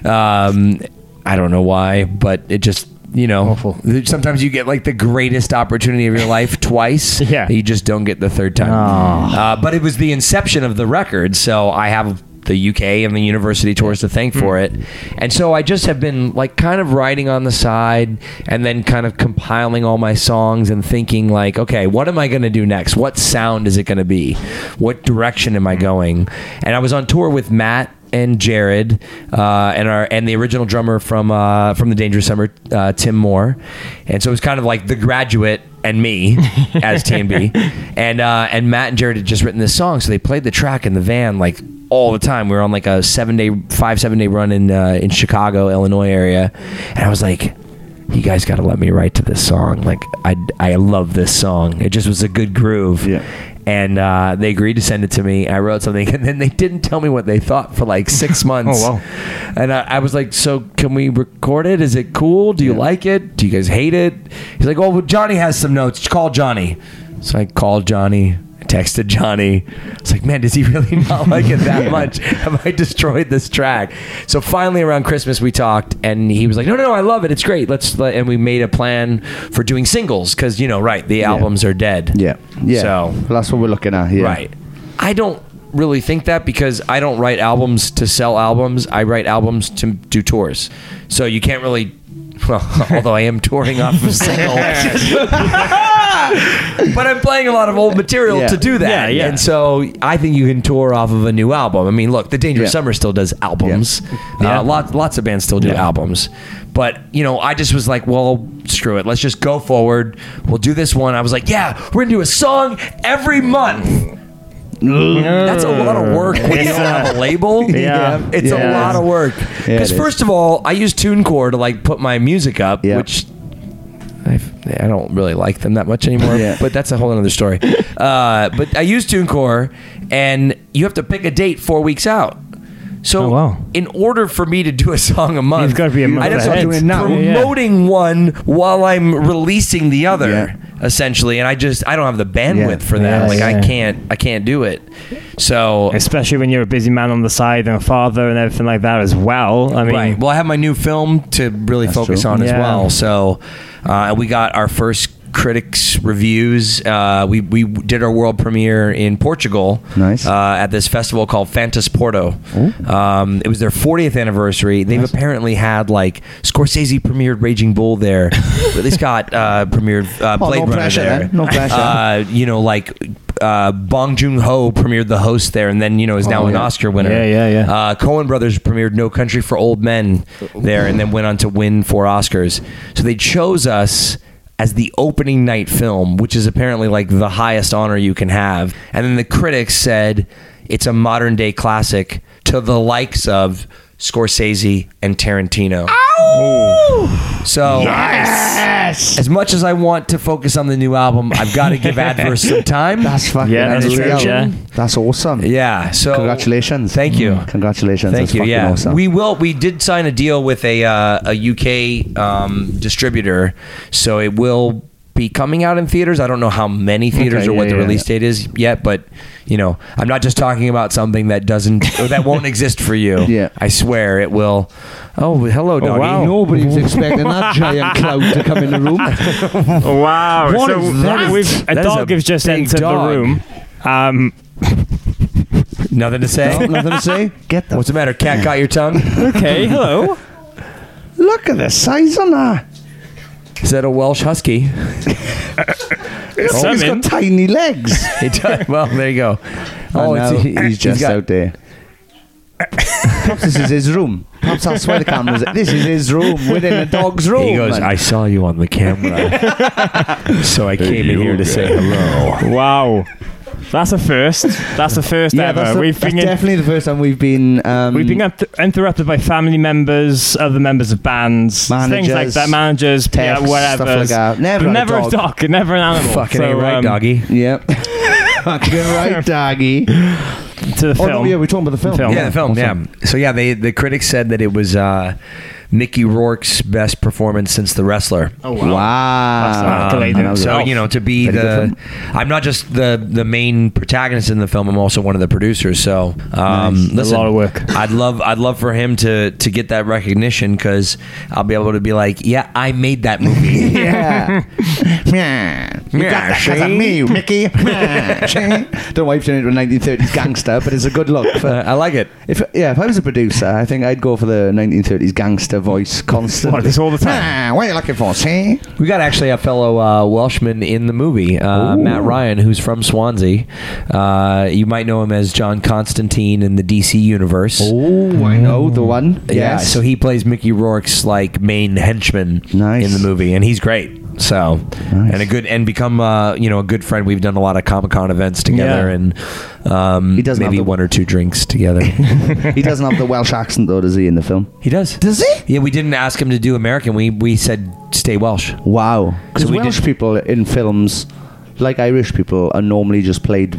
Speaker 3: Um, I don't know why, but it just you know, sometimes you get like the greatest opportunity of your life twice.
Speaker 2: Yeah.
Speaker 3: you just don't get the third time. Uh, but it was the inception of the record, so I have the UK and the university tours to thank for it. And so I just have been like kind of writing on the side and then kind of compiling all my songs and thinking like, okay, what am I going to do next? What sound is it going to be? What direction am I going? And I was on tour with Matt and Jared uh, and our and the original drummer from uh, from the Dangerous Summer, uh, Tim Moore, and so it was kind of like the graduate and me as TNB, and uh, and Matt and Jared had just written this song, so they played the track in the van like all the time. We were on like a seven day, five seven day run in uh, in Chicago, Illinois area, and I was like. You guys got to let me write to this song. Like I, I love this song. It just was a good groove
Speaker 1: Yeah.
Speaker 3: And uh, they agreed to send it to me. I wrote something, and then they didn't tell me what they thought for like six months.
Speaker 2: Oh, wow.
Speaker 3: And I, I was like, "So can we record it? Is it cool? Do you like it? Do you guys hate it?" He's like, "Oh, well, Johnny has some notes. Call Johnny." So I called Johnny. Texted Johnny. It's like, man, does he really not like it that much? Have I destroyed this track? So finally, around Christmas, we talked, and he was like, "No, no, no, I love it. It's great. Let's." Let, and we made a plan for doing singles because you know, right? The albums are dead.
Speaker 1: Yeah. Yeah.
Speaker 3: So
Speaker 1: Well, that's what we're looking at here.
Speaker 3: Right. I don't really think that because I don't write albums to sell albums. I write albums to do tours. So you can't really. Well, although I am touring off of single, but I'm playing a lot of old material
Speaker 1: Yeah.
Speaker 3: to do that.
Speaker 2: Yeah, yeah.
Speaker 3: And so I think you can tour off of a new album. I mean, look, the Dangerous
Speaker 1: Yeah.
Speaker 3: Summer still does albums.
Speaker 2: Yeah.
Speaker 3: Uh, lots, lots of bands still do albums. But you know, I just was like, well, screw it. Let's just go forward. We'll do this one. I was like, yeah, we're gonna do a song every month. That's a lot of work when you don't have a label.
Speaker 2: Yeah.
Speaker 3: It's a
Speaker 1: Yeah.
Speaker 3: lot of work.
Speaker 1: Yeah,
Speaker 3: Because
Speaker 1: it is.
Speaker 3: first of all, I use TuneCore to like put my music up,
Speaker 1: Yeah.
Speaker 3: which I, I don't really like them that much anymore.
Speaker 1: Yeah.
Speaker 3: But that's a whole other story. Uh, but I use TuneCore, and you have to pick a date four weeks out. So,
Speaker 2: Oh, wow.
Speaker 3: in order for me to do a song a month,
Speaker 2: You've gotta be a month
Speaker 3: I'd have to
Speaker 2: ahead.
Speaker 3: be
Speaker 1: Doing now.
Speaker 2: Yeah, yeah.
Speaker 3: promoting one while I'm releasing the other,
Speaker 1: Yeah.
Speaker 3: essentially. And I just I don't have the bandwidth
Speaker 1: Yeah.
Speaker 3: for that.
Speaker 2: Yeah,
Speaker 3: like I can't I can't do it. So
Speaker 2: Especially when you're a busy man on the side and a father and everything like that as well. I mean,
Speaker 3: right. Well, I have my new film to really focus
Speaker 1: true.
Speaker 3: on as
Speaker 2: Yeah.
Speaker 3: well. So uh, we got our first critics reviews. Uh, we we did our world premiere in Portugal.
Speaker 1: Nice.
Speaker 3: Uh, at this festival called Fantasporto. Um, it was their 40th anniversary. They've apparently had like Scorsese premiered Raging Bull there. Ridley Scott uh, premiered uh,
Speaker 1: Oh,
Speaker 3: Blade
Speaker 1: no
Speaker 3: Runner
Speaker 1: pressure
Speaker 3: there.
Speaker 1: then. No pressure.
Speaker 3: Uh, you know, like. Uh, Bong Joon Ho premiered The Host there, and then you know is now
Speaker 1: Oh,
Speaker 3: an
Speaker 1: yeah.
Speaker 3: Oscar winner.
Speaker 2: Yeah, yeah, yeah.
Speaker 3: Uh, Coen Brothers premiered No Country for Old Men there, and then went on to win four Oscars. So they chose us as the opening night film, which is apparently like the highest honor you can have. And then the critics said it's a modern day classic to the likes of Scorsese and Tarantino. So yes! as much as I want to focus on the new album, I've got to give Adverse some time.
Speaker 1: That's fucking
Speaker 2: Yeah, that's
Speaker 1: unreal.
Speaker 2: true, yeah.
Speaker 1: That's awesome.
Speaker 3: yeah. So
Speaker 1: Congratulations.
Speaker 3: Thank you.
Speaker 1: Congratulations.
Speaker 3: Thank
Speaker 1: That's
Speaker 3: you.
Speaker 1: fucking
Speaker 3: Yeah,
Speaker 1: awesome.
Speaker 3: we will. We did sign a deal with a uh, a UK um, distributor, so it will be coming out in theaters. I don't know how many theaters
Speaker 2: Okay,
Speaker 3: or what the
Speaker 2: yeah,
Speaker 3: release date is yet, but you know, I'm not just talking about something that doesn't or that won't exist for you.
Speaker 1: Yeah.
Speaker 3: I swear it will. Oh, hello, doggy.
Speaker 2: wow.
Speaker 1: Nobody was expecting that giant cloud to come in the room.
Speaker 2: Wow.
Speaker 1: What
Speaker 2: so
Speaker 1: is that?
Speaker 2: We've, a
Speaker 3: That is
Speaker 2: dog
Speaker 3: a
Speaker 2: has just
Speaker 3: big
Speaker 2: entered
Speaker 3: dog.
Speaker 2: the room. Um,
Speaker 3: Nothing to say.
Speaker 1: No, nothing to say. Get the
Speaker 3: What's the matter? Cat got your tongue?
Speaker 2: okay, hello.
Speaker 1: look at the size on that.
Speaker 3: Is that a Welsh husky? Oh.
Speaker 1: He's
Speaker 2: Something.
Speaker 1: got tiny legs.
Speaker 3: He does. Well, there you go.
Speaker 1: Oh,
Speaker 3: it's-
Speaker 1: he's,
Speaker 3: he's
Speaker 1: just
Speaker 3: got-
Speaker 1: out there. Perhaps this is his room. Perhaps that's why the camera's. This is his room within a dog's room.
Speaker 3: He goes,
Speaker 1: man.
Speaker 3: I saw you on the camera. so I came in here to say hello.
Speaker 2: Wow. That's a first. That's the first
Speaker 1: yeah,
Speaker 2: ever.
Speaker 1: that's, the-
Speaker 2: we've
Speaker 1: that's
Speaker 2: been in-
Speaker 1: definitely the first time we've been. Um,
Speaker 2: We've been up interrupted by family members, other members of bands, things like
Speaker 1: Managers,
Speaker 2: that, managers, yeah, whatever.
Speaker 1: stuff like that. Never
Speaker 2: but
Speaker 1: a
Speaker 2: never
Speaker 1: dog.
Speaker 2: a dog, never an animal.
Speaker 3: Fucking
Speaker 2: so,
Speaker 3: ain't right,
Speaker 2: um,
Speaker 3: doggy.
Speaker 1: Yep. Fucking right, doggy.
Speaker 2: To the
Speaker 1: Oh
Speaker 2: film.
Speaker 1: no, yeah, we're talking about the film.
Speaker 2: Film.
Speaker 3: Yeah, the film. Yeah. So yeah, they the critics said that it was uh, Mickey Rourke's best performance since The Wrestler.
Speaker 2: Oh
Speaker 1: Wow.
Speaker 2: wow. That's
Speaker 3: Um, so you know to be
Speaker 1: Very good
Speaker 3: the I'm not just the the main protagonist in the film I'm also one of the producers so um,
Speaker 1: Nice.
Speaker 2: A lot of work.
Speaker 3: I'd love I'd love for him to to get that recognition because I'll be able to be like yeah I made that movie
Speaker 1: Yeah. yeah. You got that 'cause of me, Mickey. Yeah. Don't know why you've turned into a 1930s gangster, but it's a good look. For,
Speaker 3: Uh, I like it
Speaker 1: if yeah, if I was a producer, I think I'd go for the 1930s gangster voice constantly.
Speaker 2: What, this all the time?
Speaker 1: Ah, what are you looking for, see?
Speaker 3: We got actually a fellow uh, Welshman in the movie, uh, Matt Ryan, who's from Swansea. Uh, you might know him as John Constantine in the DC universe.
Speaker 1: Oh, I know the one.
Speaker 3: Yeah,
Speaker 1: Yes.
Speaker 3: so he plays Mickey Rourke's like main henchman
Speaker 1: Nice.
Speaker 3: in the movie, and he's great. So,
Speaker 1: Nice.
Speaker 3: and a good and become uh, you know a good friend. We've done a lot of Comic Con events together,
Speaker 2: Yeah.
Speaker 3: and um,
Speaker 1: He doesn't
Speaker 3: maybe
Speaker 1: the-
Speaker 3: one or two drinks together.
Speaker 1: he doesn't have the Welsh accent though, does he? In the film,
Speaker 3: he does.
Speaker 1: does he?
Speaker 3: Yeah, we didn't ask him to do American. We we said stay Welsh.
Speaker 1: Wow. Because
Speaker 3: So we
Speaker 1: Welsh
Speaker 3: did-
Speaker 1: people in films, like Irish people, are normally just played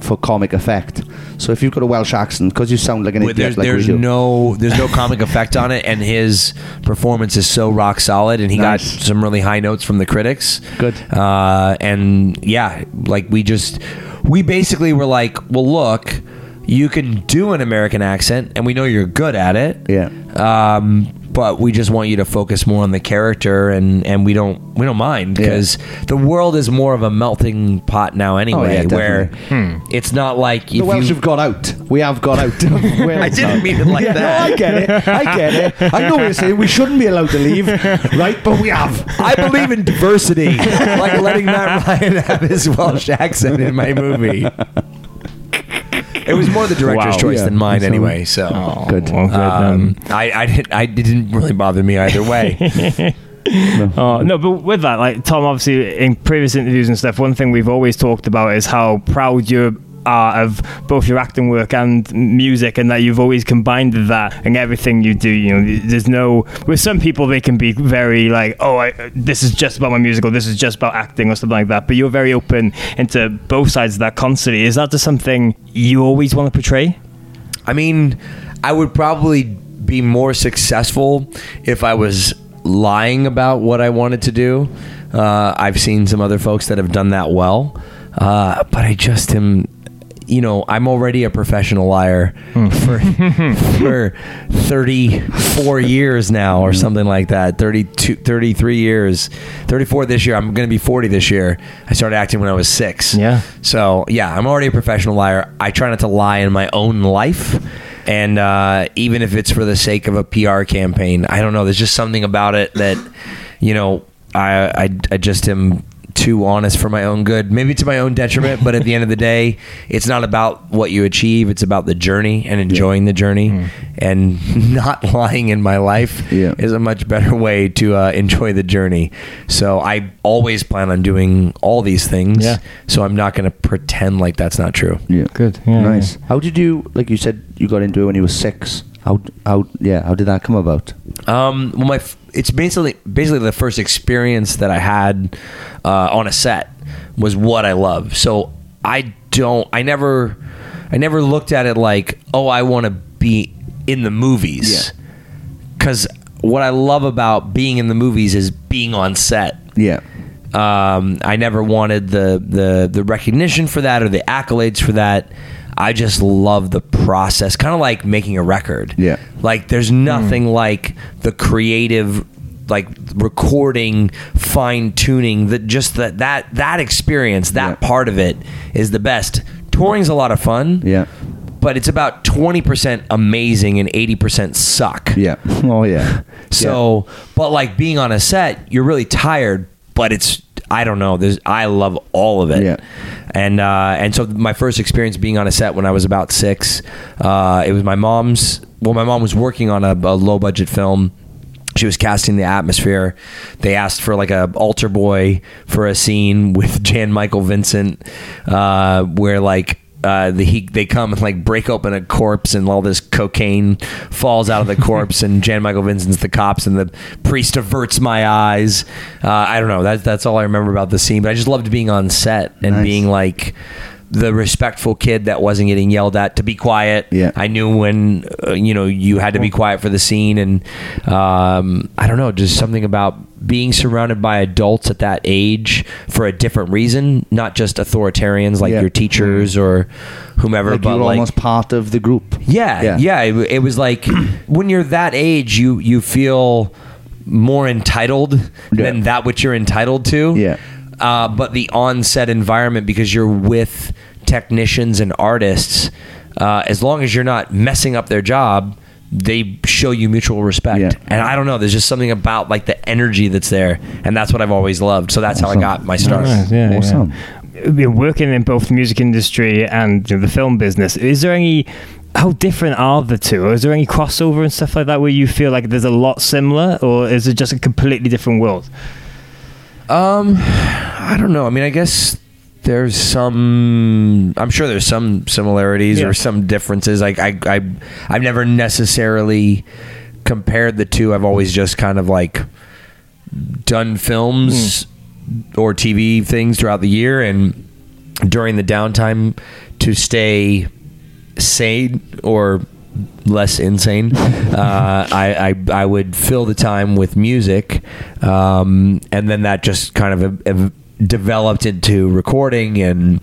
Speaker 1: for comic effect. So if you've got a Welsh accent, because you sound like an
Speaker 3: Well,
Speaker 1: idiot,
Speaker 3: There's
Speaker 1: like we
Speaker 3: there's
Speaker 1: do.
Speaker 3: no there's no comic effect on it, and his performance is so rock solid, and he got some really high notes from the critics.
Speaker 1: Good.
Speaker 3: Uh, and yeah, like we just we basically were like, well, look, you can do an American accent, and we know you're good at it.
Speaker 1: Yeah.
Speaker 3: Um, but we just want you to focus more on the character, and, and we don't we don't mind
Speaker 1: Yeah.
Speaker 3: because the world is more of a melting pot now oh, anyway,
Speaker 1: yeah,
Speaker 3: where
Speaker 1: definitely.
Speaker 3: it's not like
Speaker 1: The
Speaker 3: if
Speaker 1: Welsh
Speaker 3: you
Speaker 1: have got out. We have got out.
Speaker 3: I didn't mean it like
Speaker 1: Yeah,
Speaker 3: that.
Speaker 1: No, I get it. I get it. I know what you're saying. We shouldn't be allowed to leave, right? But we have.
Speaker 3: I believe in diversity, like letting Matt Ryan have his Welsh accent in my movie. It was more the director's
Speaker 2: Wow.
Speaker 3: choice
Speaker 1: Yeah.
Speaker 3: than mine,
Speaker 1: So-
Speaker 3: anyway. So
Speaker 1: Good.
Speaker 2: Well, good,
Speaker 3: um,
Speaker 2: um,
Speaker 3: I, I didn't. I didn't really bother me either way.
Speaker 2: Oh, no, but with that, like Tom, obviously in previous interviews and stuff, one thing we've always talked about is how proud you are of both your acting work and music, and that you've always combined that in everything you do. You know, there's no with some people they can be very like, oh, I, this is just about my musical this is just about acting, or something like that. But you're very open into both sides of that constantly. Is that just something you always want to portray?
Speaker 3: I mean, I would probably be more successful if I was lying about what I wanted to do. Uh, I've seen some other folks that have done that well, uh, but I just am. You know, I'm already a professional liar for for 34 years now, or something like that. 32, 33 years, 34 this year. I'm going to be 40 this year. I started acting when I was six.
Speaker 2: Yeah.
Speaker 3: So yeah, I'm already a professional liar. I try not to lie in my own life, and uh, even if it's for the sake of a PR campaign, I don't know. There's just something about it that, you know, I I, I just am too honest for my own good. Maybe to my own detriment, but at the end of the day, it's not about what you achieve. It's about the journey and enjoying the journey, and not lying in my life
Speaker 1: Yeah.
Speaker 3: is a much better way to uh, enjoy the journey. So I always plan on doing all these things.
Speaker 2: Yeah.
Speaker 3: So I'm not going to pretend like that's not true.
Speaker 1: Yeah.
Speaker 2: Good. Yeah,
Speaker 1: nice. How did you, like you said, you got into it when you were six? How, how, yeah, how did that come about?
Speaker 3: Um, well, my f- it's basically basically the first experience that I had uh, on a set was what I love. So I don't, I never, I never looked at it like, oh, I want to be in the movies. Because what I love about being in the movies is being on set.
Speaker 1: Yeah.
Speaker 3: Um, I never wanted the the the recognition for that or the accolades for that. I just love the process, kind of like making a record.
Speaker 1: Yeah.
Speaker 3: Like there's hmm. nothing like the creative like recording fine tuning that just that that that experience that
Speaker 1: Yeah.
Speaker 3: part of it is the best touring's a lot of fun
Speaker 1: Yeah.
Speaker 3: but it's about 20% amazing and 80% suck
Speaker 1: Yeah. Oh yeah.
Speaker 3: so but like being on a set you're really tired but it's i don't know there's i love all of it
Speaker 1: Yeah.
Speaker 3: and uh, and so my first experience being on a set when I was about six, uh, it was my mom's. Well, my mom was working on a, a low budget film. She was casting the atmosphere. They asked for like a altar boy for a scene with Jan Michael Vincent, uh, where like uh, the, he they come and like break open a corpse and all this cocaine falls out of the corpse and Jan Michael Vincent's the cops and the priest averts my eyes. Uh, I don't know. That's that's all I remember about the scene. But I just loved being on set and
Speaker 1: Nice.
Speaker 3: being like the respectful kid that wasn't getting yelled at to be quiet.
Speaker 1: Yeah.
Speaker 3: I knew when uh, you know you had to be quiet for the scene, and um, I don't know, just something about being surrounded by adults at that age for a different reason, not just authoritarians like
Speaker 1: Yeah.
Speaker 3: your teachers or whomever,
Speaker 1: Like
Speaker 3: but
Speaker 1: you're
Speaker 3: like
Speaker 1: almost part of the group.
Speaker 3: yeah,
Speaker 1: Yeah.
Speaker 3: yeah. It, it was like when you're that age, you you feel more entitled
Speaker 1: Yeah.
Speaker 3: than that which you're entitled to.
Speaker 1: Yeah.
Speaker 3: Uh, but the on-set environment, because you're with technicians and artists, uh, as long as you're not messing up their job, they show you mutual respect.
Speaker 1: Yeah.
Speaker 3: And I don't know, there's just something about like the energy that's there, and that's what I've always loved. So that's how I got my start.
Speaker 2: Nice, yeah,
Speaker 1: awesome.
Speaker 2: yeah. Working in both the music industry and you know, the film business, is there any? How different are the two? Or is there any crossover and stuff like that where you feel like there's a lot similar, or is it just a completely different world?
Speaker 3: Um, I don't know. I mean, I guess there's some. I'm sure there's some similarities
Speaker 2: Yeah.
Speaker 3: or some differences. Like I, I, I've never necessarily compared the two. I've always just kind of like done films or TV things throughout the year, and during the downtime to stay sane or less insane. Uh, I, I I would fill the time with music, um, and then that just kind of ev- developed into recording and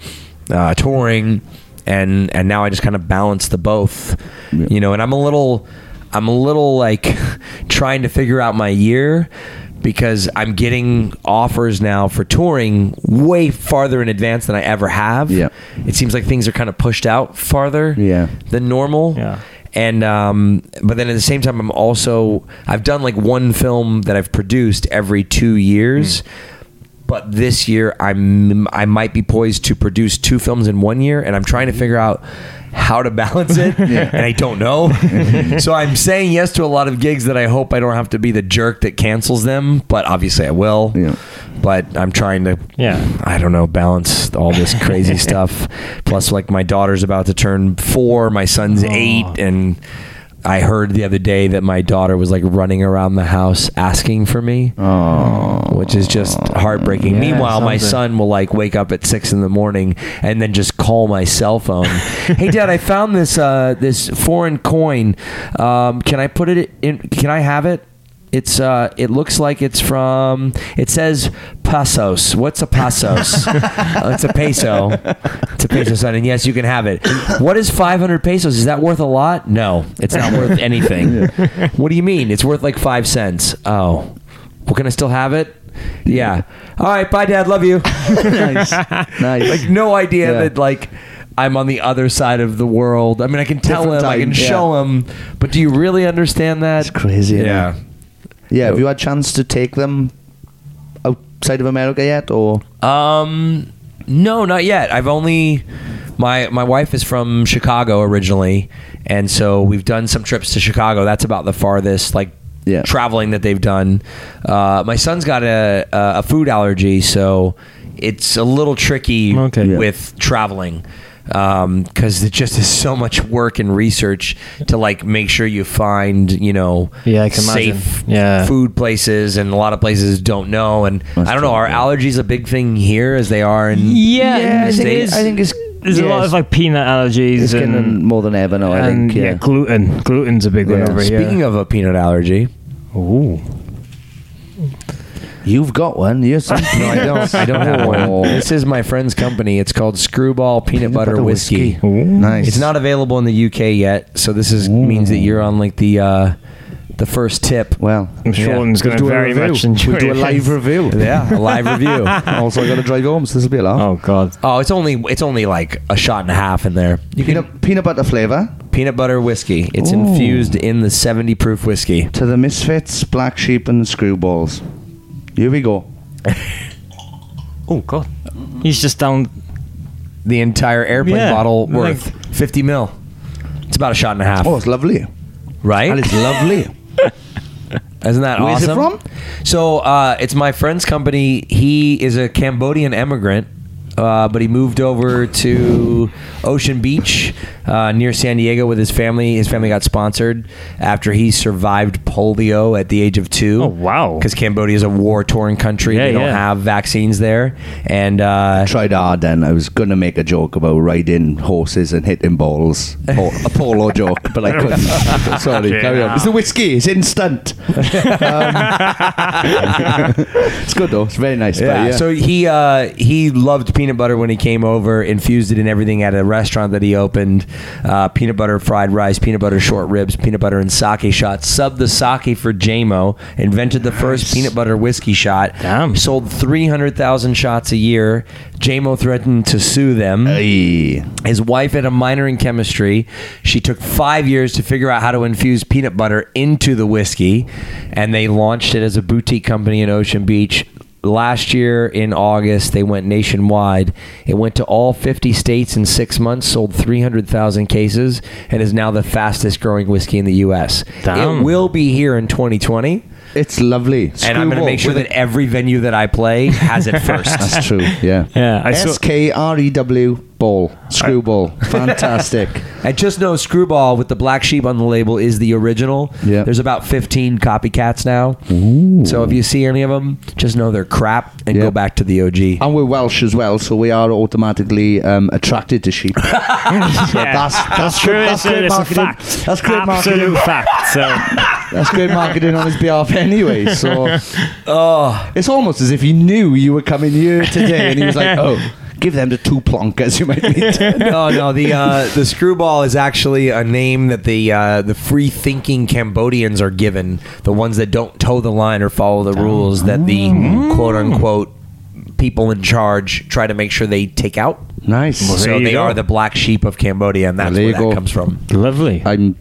Speaker 3: uh, touring, and and now I just kind of balance the both, you know. And I'm a little, I'm a little like trying to figure out my year. Because I'm getting offers now for touring way farther in advance than I ever have.
Speaker 1: Yeah.
Speaker 3: It seems like things are kind of pushed out farther
Speaker 1: Yeah.
Speaker 3: than normal.
Speaker 2: Yeah.
Speaker 3: And um, but then at the same time, I'm also I've done like one film that I've produced every two years. But this year, I'm I might be poised to produce two films in one year, and I'm trying to figure out how to balance it, and I don't know. so I'm saying yes to a lot of gigs that I hope I don't have to be the jerk that cancels them, but obviously I will.
Speaker 1: Yeah.
Speaker 3: But I'm trying to,
Speaker 2: Yeah.
Speaker 3: I don't know, balance all this crazy stuff. Plus, like my daughter's about to turn four, my son's oh. eight, and I heard the other day that my daughter was like running around the house asking for me,
Speaker 1: Oh.
Speaker 3: which is just heartbreaking.
Speaker 2: Yeah,
Speaker 3: Meanwhile, my son will like wake up at six in the morning and then just call my cell phone. hey, Dad, I found this uh, this foreign coin. Um, can I put it in? Can I have it? It's uh, it looks like it's from. It says pesos. What's a pesos? Uh, it's a peso. It's a peso, son. And yes, you can have it. What is 500 pesos? Is that worth a lot? No, it's not worth anything. What do you mean? It's worth like five cents. Oh, well, can I still have it? Yeah. All right. Bye, Dad. Love you.
Speaker 1: nice. Nice.
Speaker 3: like no idea
Speaker 1: Yeah.
Speaker 3: that like I'm on the other side of the world. I mean, I can tell
Speaker 1: Different
Speaker 3: him, I can
Speaker 1: yeah.
Speaker 3: show him, but do you really understand that?
Speaker 1: It's crazy. isn't
Speaker 3: Yeah.
Speaker 1: it? Yeah. Yeah, have you had a chance to take them outside of America yet, or?
Speaker 3: Um, no, not yet. I've only my my wife is from Chicago originally, and so we've done some trips to Chicago. That's about the farthest like
Speaker 1: Yeah.
Speaker 3: traveling that they've done. Uh, my son's got a a food allergy, so it's a little tricky
Speaker 2: Okay. Yeah.
Speaker 3: with traveling. Um, because it just is so much work and research to like make sure you find you know
Speaker 2: Yeah, I can imagine.
Speaker 3: safe
Speaker 2: Yeah.
Speaker 3: food places and a lot of places don't know and
Speaker 1: That's
Speaker 3: I don't know
Speaker 1: true,
Speaker 3: are allergies a big thing here as they are in
Speaker 2: Yeah,
Speaker 1: Yeah, I think,
Speaker 2: is.
Speaker 1: I think it's
Speaker 2: There's a lot of like peanut allergies
Speaker 1: it's
Speaker 2: and,
Speaker 1: more than ever now. I
Speaker 2: and
Speaker 1: think.
Speaker 2: yeah.
Speaker 1: Yeah.
Speaker 2: gluten. Gluten's a big one
Speaker 1: Yeah.
Speaker 2: over here.
Speaker 3: Speaking of a peanut allergy,
Speaker 2: Ooh.
Speaker 1: You've got one. Yes.
Speaker 3: No, I don't. I don't have one. This is my friend's company. It's called Skrewball Peanut, Butter,
Speaker 1: butter
Speaker 3: Whiskey.
Speaker 1: whiskey. Nice.
Speaker 3: It's not available in the UK yet, so this is means that you're on like the uh, the first tip.
Speaker 1: Well,
Speaker 2: I'm sure Sean's going to
Speaker 1: do a
Speaker 2: very
Speaker 1: review.
Speaker 2: much enjoy
Speaker 1: We'll do a live review.
Speaker 3: Yeah, a live review.
Speaker 1: also, I got to drive home, so this will be a lot.
Speaker 2: Oh God.
Speaker 3: Oh, it's only it's only like a shot and a half in there. You can
Speaker 1: Peanut, peanut butter flavour
Speaker 3: peanut butter whiskey. It's
Speaker 1: Ooh.
Speaker 3: infused in the 70 proof whiskey.
Speaker 1: to the Misfits, Black Sheep, and the Screwballs. Here we go.
Speaker 2: Oh God. He's just down.
Speaker 3: The entire airplane
Speaker 2: Yeah,
Speaker 3: bottle
Speaker 2: like-
Speaker 3: worth 50 mil. It's about a shot and a half.
Speaker 1: Oh, it's lovely.
Speaker 3: right?
Speaker 1: That is lovely.
Speaker 3: Isn't that awesome?
Speaker 1: Where's it
Speaker 3: awesome?
Speaker 1: from?
Speaker 3: So uh, it's my friend's company. He is a Cambodian immigrant, uh, but he moved over to Ocean Beach uh, near San Diego with his family. His family got sponsored after he survived polio at the age of two.
Speaker 2: Oh, wow.
Speaker 3: Because Cambodia is a war-torn country.
Speaker 2: Yeah,
Speaker 3: they don't
Speaker 2: yeah.
Speaker 3: have vaccines there, and uh,
Speaker 1: Tried hard then. I was going to make a joke about riding horses and hitting balls. Or a polo joke, but I couldn't. Sorry,
Speaker 2: Okay,
Speaker 1: carry on. It's the whiskey. It's instant. Um, it's good though. It's very nice.
Speaker 3: Yeah.
Speaker 1: But yeah.
Speaker 3: So he uh, he loved peanut butter when he came over. Infused it in everything at a restaurant that he opened. Uh, peanut butter fried rice, peanut butter short ribs, peanut butter and sake shots. Subbed the sake for JMO. Invented the first peanut butter whiskey shot.
Speaker 2: Damn.
Speaker 3: Sold three hundred thousand shots a year. JMO threatened to sue them.
Speaker 1: Hey.
Speaker 3: His wife had a minor in chemistry. She took five years to figure out how to infuse peanut butter into the whiskey, and they launched it as a boutique company in Ocean Beach. Last year in August, they went nationwide. It went to all 50 states in six months, sold 300,000 cases, and is now the fastest growing whiskey in the U.S.
Speaker 2: Damn.
Speaker 3: It will be here in 2020,
Speaker 1: It's lovely.
Speaker 3: and I'm going to make sure that every venue that I play has it first.
Speaker 1: That's true. Yeah.
Speaker 2: Yeah, I saw-
Speaker 1: S K R E W ball screwball. Fantastic.
Speaker 3: And just know Skrewball with the black sheep on the label is the original.
Speaker 1: Yeah.
Speaker 3: There's about 15 copycats now. So if you see any of them, just know they're crap and
Speaker 1: Yeah.
Speaker 3: go back to the OG.
Speaker 1: And we're Welsh as well, so we are automatically um, attracted to sheep. So that's, that's,
Speaker 2: true.
Speaker 1: good-
Speaker 2: It's,
Speaker 1: that's
Speaker 2: a,
Speaker 1: great
Speaker 2: it's a
Speaker 1: marketing.
Speaker 2: fact.
Speaker 1: That's great
Speaker 2: Absolute
Speaker 1: marketing.
Speaker 2: fact. So
Speaker 1: That's great marketing on his behalf anyway. So
Speaker 3: Oh,
Speaker 1: it's almost as if he knew you were coming here today, and he was like, "Oh, give them the two plonkers you might meet."
Speaker 3: no, no. The uh, the Screwball is actually a name that the uh, the free thinking Cambodians are given. The ones that don't toe the line or follow the rules that the quote unquote people in charge try to make sure they take out.
Speaker 1: nice.
Speaker 2: Well,
Speaker 3: So
Speaker 2: there you
Speaker 3: they
Speaker 2: go.
Speaker 3: are the black sheep of Cambodia, and that's
Speaker 1: There
Speaker 3: where
Speaker 1: you
Speaker 3: that
Speaker 1: go.
Speaker 3: comes from.
Speaker 2: lovely.
Speaker 1: I'm,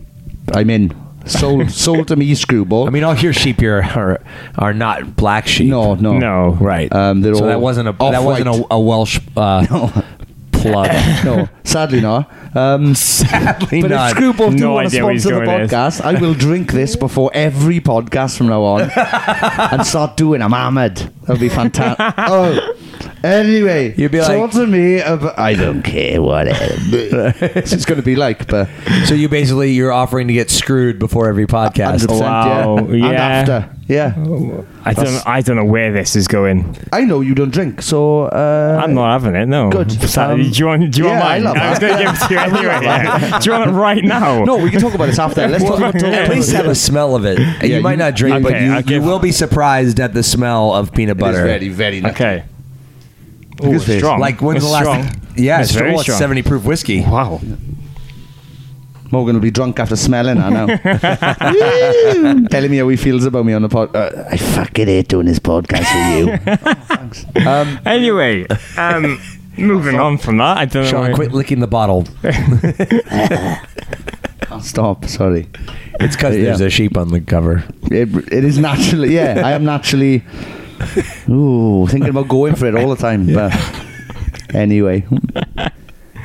Speaker 1: I'm in. Sold, sold to me, screwball.
Speaker 3: I mean, all your sheep here are are not black sheep.
Speaker 1: no, no,
Speaker 2: No.
Speaker 3: Right.
Speaker 1: Um,
Speaker 3: so that wasn't a that
Speaker 1: off-white.
Speaker 3: wasn't a, a Welsh uh, plug.
Speaker 1: no, sadly not. Um,
Speaker 3: Sadly
Speaker 1: but
Speaker 3: not.
Speaker 1: if Skrewball do
Speaker 2: No
Speaker 1: want to
Speaker 2: idea where he's
Speaker 1: sponsor the
Speaker 2: going
Speaker 1: podcast, I will drink this before every podcast from now on and start doing. I'm hammered. That'll be fantastic. oh, anyway,
Speaker 3: You'd be
Speaker 1: talk
Speaker 3: like-
Speaker 1: to me about. I don't care whatever. it's just going to be like, but
Speaker 3: so you basically you're offering to get screwed before every podcast.
Speaker 1: 100%,
Speaker 2: Wow,
Speaker 1: yeah. and after, yeah.
Speaker 2: I don't. I don't know where this is going.
Speaker 1: I know you don't drink, so uh,
Speaker 2: I'm not having it. No.
Speaker 1: Good.
Speaker 2: So,
Speaker 1: Um,
Speaker 2: do you want? Do you
Speaker 1: yeah,
Speaker 2: want
Speaker 1: I
Speaker 2: mine?
Speaker 1: love
Speaker 2: was going to give it to you anyway. yeah. Do you want it right now?
Speaker 1: No, we can talk about this after. Let's talk about
Speaker 3: At least have a smell of it.
Speaker 1: Yeah,
Speaker 3: you might not drink, but you,
Speaker 2: I'll
Speaker 3: you will be surprised at the smell of peanut
Speaker 1: It is
Speaker 3: butter.
Speaker 1: very, very nice.
Speaker 2: Okay. Ooh,
Speaker 1: his
Speaker 2: strong.
Speaker 3: Like when's
Speaker 2: It's
Speaker 3: the last?
Speaker 2: strong.
Speaker 3: Yeah,
Speaker 2: It's
Speaker 3: it's,
Speaker 2: very strong.
Speaker 3: seventy proof whiskey.
Speaker 2: Wow.
Speaker 1: Morgan will be drunk after smelling I know. Woo! Telling me how he feels about me on the pod. Uh, I fucking hate doing this podcast with you. Thanks. Um,
Speaker 2: Anyway, um, moving on from that, I don't know.
Speaker 3: Sean,
Speaker 2: where-
Speaker 3: quit licking the bottle.
Speaker 1: I'll stop. Sorry.
Speaker 3: It's because
Speaker 1: Yeah.
Speaker 3: there's a sheep on the cover.
Speaker 1: It, it is naturally. Yeah, I am naturally. Ooh, thinking about going for it all the time. But anyway,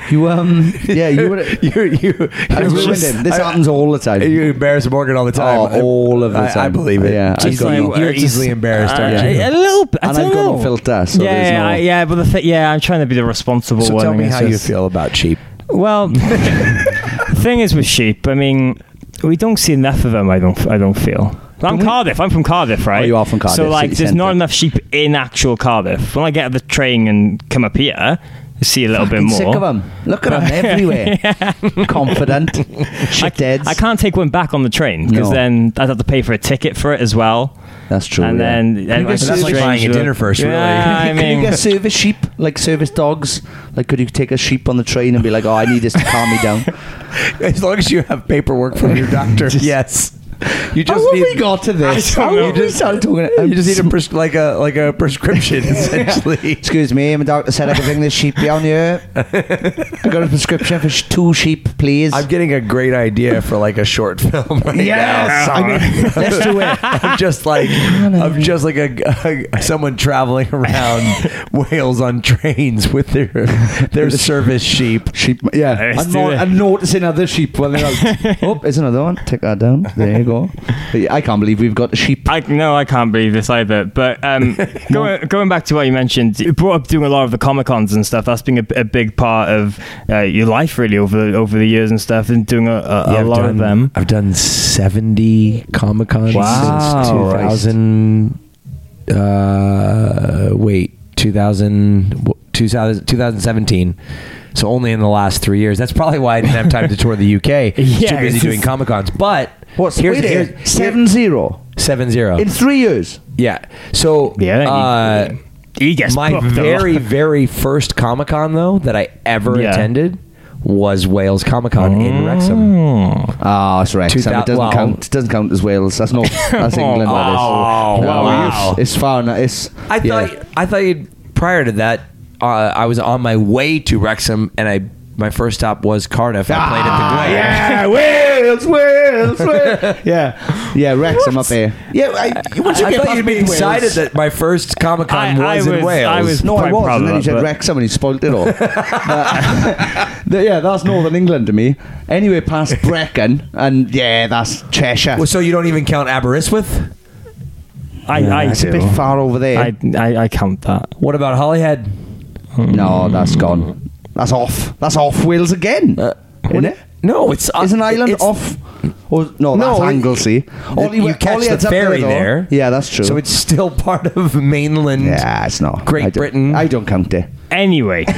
Speaker 1: you um, yeah, you were.
Speaker 3: You, you,
Speaker 1: I ruined him. This happens all the time.
Speaker 3: You embarrass Morgan all the time.
Speaker 1: Oh, all of the
Speaker 3: I- I, believe it.
Speaker 1: Yeah,
Speaker 3: Just
Speaker 1: I've got
Speaker 3: like- you're easily embarrassed,
Speaker 2: Uh,
Speaker 3: aren't you?
Speaker 2: A little bit.
Speaker 1: and I've got
Speaker 2: know.
Speaker 1: no filter, so
Speaker 2: yeah,
Speaker 1: no.
Speaker 2: I, yeah, but the th- yeah, I'm trying to be the responsible
Speaker 3: So
Speaker 2: one.
Speaker 3: tell me
Speaker 2: It's
Speaker 3: how you feel about sheep.
Speaker 2: Well, the thing is with sheep. I mean, we don't see enough of them. I don't. I don't feel. I'm
Speaker 1: we?
Speaker 2: Cardiff. I'm from Cardiff, right?
Speaker 1: Oh, you are from Cardiff,
Speaker 2: So like,
Speaker 1: city
Speaker 2: there's
Speaker 1: centre.
Speaker 2: not enough sheep in actual Cardiff. When I get the train and come up here, see a little bit more.
Speaker 1: sick of them. Look at them everywhere. Confident. Shitheads.
Speaker 2: I can't take one back on the train because
Speaker 1: No.
Speaker 2: then I'd have to pay for a ticket for it as well.
Speaker 1: That's true.
Speaker 2: And
Speaker 1: yeah.
Speaker 2: then
Speaker 1: Can you get
Speaker 3: That's like
Speaker 1: service-
Speaker 3: buying a dinner first, really.
Speaker 2: Yeah, I
Speaker 1: Can you get service sheep, like service dogs? Like, could you take a sheep on the train and be like, "Oh, I need this to calm me down"?
Speaker 3: As long as you have paperwork from your doctor. yes. You
Speaker 1: How
Speaker 3: just
Speaker 1: have
Speaker 3: need,
Speaker 1: we got to this?
Speaker 2: I don't
Speaker 1: How
Speaker 2: know.
Speaker 1: have we started talking?
Speaker 3: you just need a pres- like a like a prescription essentially.
Speaker 1: Excuse me, my doctor said I could bring this sheep down here. I got a prescription for sh- two sheep, please.
Speaker 3: I'm getting a great idea for like a short film right
Speaker 1: Yes!
Speaker 3: now.
Speaker 1: I mean, let's do it.
Speaker 3: I'm just like I'm just like a, a someone traveling around Wales on trains with their their service sheep.
Speaker 1: Sheep, yeah.
Speaker 2: Let's
Speaker 1: I'm,
Speaker 2: do
Speaker 1: not,
Speaker 2: it.
Speaker 1: I'm noticing other sheep when they're out. oh, there's another one. Take that down. There you go. But I can't believe we've got a sheep.
Speaker 2: I no, I can't believe this either. But um, going going back to what you mentioned, you brought up doing a lot of the comic cons and stuff. That's been a, a big part of uh, your life, really, over the, over the years and stuff, and doing a, a, a
Speaker 3: I've
Speaker 2: lot
Speaker 3: done,
Speaker 2: of them.
Speaker 3: I've done 70 Comic Cons
Speaker 2: Wow.
Speaker 3: since 2000. Uh, wait, 2000, 2000, 2017. So only in the last three years. That's probably why I didn't have time to tour the UK.
Speaker 2: Yeah,
Speaker 3: too busy doing Comic Cons. But
Speaker 1: What's
Speaker 3: here's,
Speaker 1: wait
Speaker 3: here's,
Speaker 1: here, seven zero
Speaker 3: seven zero.
Speaker 1: in three years?
Speaker 3: Yeah. So
Speaker 2: Yeah,
Speaker 3: uh,
Speaker 2: He gets
Speaker 3: my very very first Comic Con though that I ever
Speaker 2: Yeah.
Speaker 3: attended was Wales Comic Con in Wrexham.
Speaker 1: Oh, it's Wrexham.
Speaker 3: Two thou-
Speaker 1: it doesn't
Speaker 3: well-
Speaker 1: count. It doesn't count as Wales. That's not. That's England. that is.
Speaker 3: Oh,
Speaker 1: No,
Speaker 3: wow.
Speaker 1: It's, far. It's.
Speaker 3: I
Speaker 1: yeah.
Speaker 3: thought I thought you'd, prior to that uh, I was on my way to Wrexham and I my first stop was Cardiff. I played at the
Speaker 1: Ah,
Speaker 3: Glade.
Speaker 1: yeah, Wales, Wales, Wales. yeah, yeah, Wrexham up there. Yeah, I, once you
Speaker 3: I
Speaker 1: get
Speaker 3: thought
Speaker 1: past
Speaker 3: you'd be
Speaker 1: Wales-
Speaker 3: excited that my first Comic Con
Speaker 2: I- I
Speaker 3: was, in
Speaker 2: was-
Speaker 3: Wales.
Speaker 2: I was-
Speaker 1: No, I
Speaker 2: quite
Speaker 1: was,
Speaker 2: proud
Speaker 1: and
Speaker 2: of
Speaker 1: then he
Speaker 2: that,
Speaker 1: said
Speaker 2: but-
Speaker 1: Wrexham and he spoilt it all. But- the- yeah, that's Northern England to me. Anyway, past Brecon, and yeah, that's Cheshire.
Speaker 3: Well, so you don't even count Aberystwyth?
Speaker 2: I, I
Speaker 1: it's a
Speaker 2: do.
Speaker 1: bit far over there.
Speaker 2: I, I, I count that.
Speaker 3: What about Holyhead?
Speaker 1: no, that's gone. That's off. That's off Wales again. Isn't it?
Speaker 3: No, it's uh,
Speaker 1: Is an island
Speaker 3: it's-
Speaker 1: off? Or, no,
Speaker 3: No,
Speaker 1: that's
Speaker 3: it-
Speaker 1: Anglesey.
Speaker 3: you catch the
Speaker 1: up
Speaker 3: ferry
Speaker 1: though.
Speaker 3: there.
Speaker 1: Yeah, that's true.
Speaker 3: So it's still part of mainland.
Speaker 1: yeah, it's not.
Speaker 3: Great
Speaker 1: I don't-
Speaker 3: Britain.
Speaker 1: I don't count it.
Speaker 2: Anyway,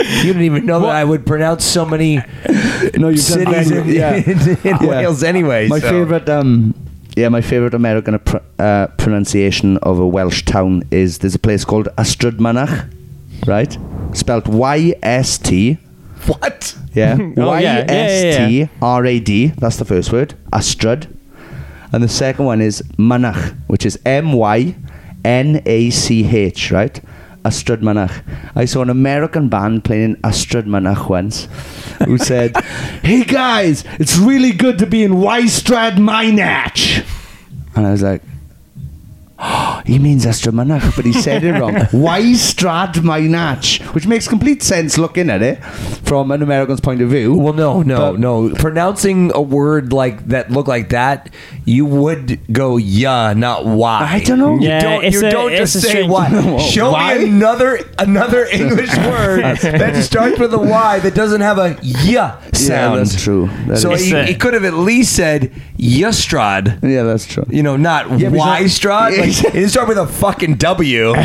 Speaker 3: You didn't even know that I would pronounce so many
Speaker 1: No, you've
Speaker 3: cities in,
Speaker 1: yeah.
Speaker 3: in, in Wales anyway.
Speaker 1: My
Speaker 3: so.
Speaker 1: favorite, um, yeah, my favorite American pr- uh, pronunciation of a Welsh town is there's a place called Ystrad Mynach, right? Spelt Y S T.
Speaker 3: What?
Speaker 1: Yeah,
Speaker 2: Oh,
Speaker 1: Y
Speaker 2: yeah. Yeah, yeah,
Speaker 1: S
Speaker 2: yeah.
Speaker 1: T R A D. That's the first word. Ystrad, and the second one is Mynach, which is M Y N A C H, right? Ystrad Mynach. I saw an American band playing in Ystrad Mynach once, who said, "Hey guys, it's really good to be in Wystrad Minach," and I was like. He means Ystrad Mynach, but he said it wrong. Wystrad Minach, which makes complete sense looking at it from an American's point of view.
Speaker 3: Well, no, no,
Speaker 1: But-
Speaker 3: no. Pronouncing a word like that, look like that, you would go yeah, not why.
Speaker 1: I don't know.
Speaker 3: You
Speaker 2: Yeah,
Speaker 3: don't, you
Speaker 2: a-
Speaker 3: don't just say
Speaker 2: strange-
Speaker 3: why.
Speaker 1: No,
Speaker 3: Show
Speaker 1: why?
Speaker 3: me another another English word that starts with a Y that doesn't have a yeah sound.
Speaker 1: that's true. That
Speaker 3: so
Speaker 2: is-
Speaker 3: he,
Speaker 2: a-
Speaker 3: he could have at least said Yustrad.
Speaker 1: Yeah, that's true.
Speaker 3: You know, not
Speaker 1: Yeah, but
Speaker 3: Y Strad.
Speaker 1: not-
Speaker 3: Like, it didn't start with a fucking W.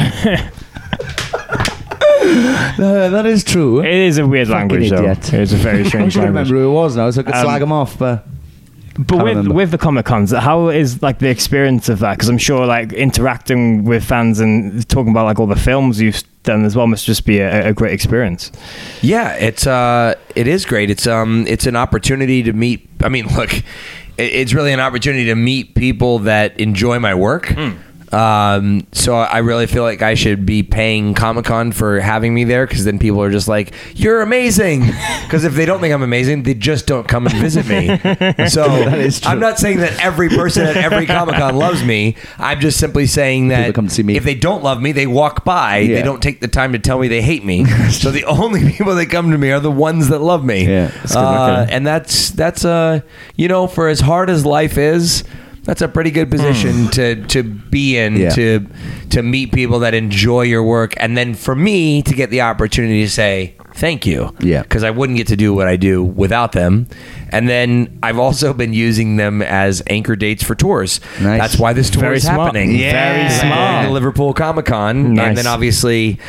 Speaker 1: That is true.
Speaker 2: it is a weird
Speaker 1: Fucking
Speaker 2: language, though. It is a very
Speaker 1: I
Speaker 2: strange
Speaker 1: should
Speaker 2: language.
Speaker 1: remember who it was now, so I could
Speaker 2: Um,
Speaker 1: slag him off. But
Speaker 2: But
Speaker 1: Can't
Speaker 2: with
Speaker 1: remember.
Speaker 2: with the comic cons, how is like the experience of that? Because I'm sure like interacting with fans and talking about like all the films you've done as well must just be a, a great experience.
Speaker 3: Yeah, it's uh, it is great. It's um, it's an opportunity to meet. I mean, look, it, it's really an opportunity to meet people that enjoy my work. Um, so I really feel like I should be paying Comic Con for having me there because then people are just like, "You're amazing." Because if they don't think I'm amazing, they just don't come and visit me. So. I'm not saying that every person at every Comic Con loves me. I'm just simply saying that
Speaker 1: come see me.
Speaker 3: if they don't love me, they walk by. They don't take the time to tell me they hate me. so the only people that come to me are the ones that love me.
Speaker 1: Yeah,
Speaker 2: that's.
Speaker 3: Uh, and that's that's uh you know for as hard as life is. That's a pretty good position mm. to, to be in
Speaker 1: Yeah.
Speaker 3: to to meet people that enjoy your work, and then for me to get the opportunity to say thank you.
Speaker 1: Yeah.
Speaker 3: Because I wouldn't get to do what I do without them. And then I've also been using them as anchor dates for tours.
Speaker 1: Nice.
Speaker 3: That's why this tour
Speaker 2: Very
Speaker 3: is
Speaker 2: smart.
Speaker 3: happening.
Speaker 2: Yeah. Very
Speaker 3: Going
Speaker 2: smart.
Speaker 3: to Liverpool Comic Con.
Speaker 2: Nice.
Speaker 3: And then obviously,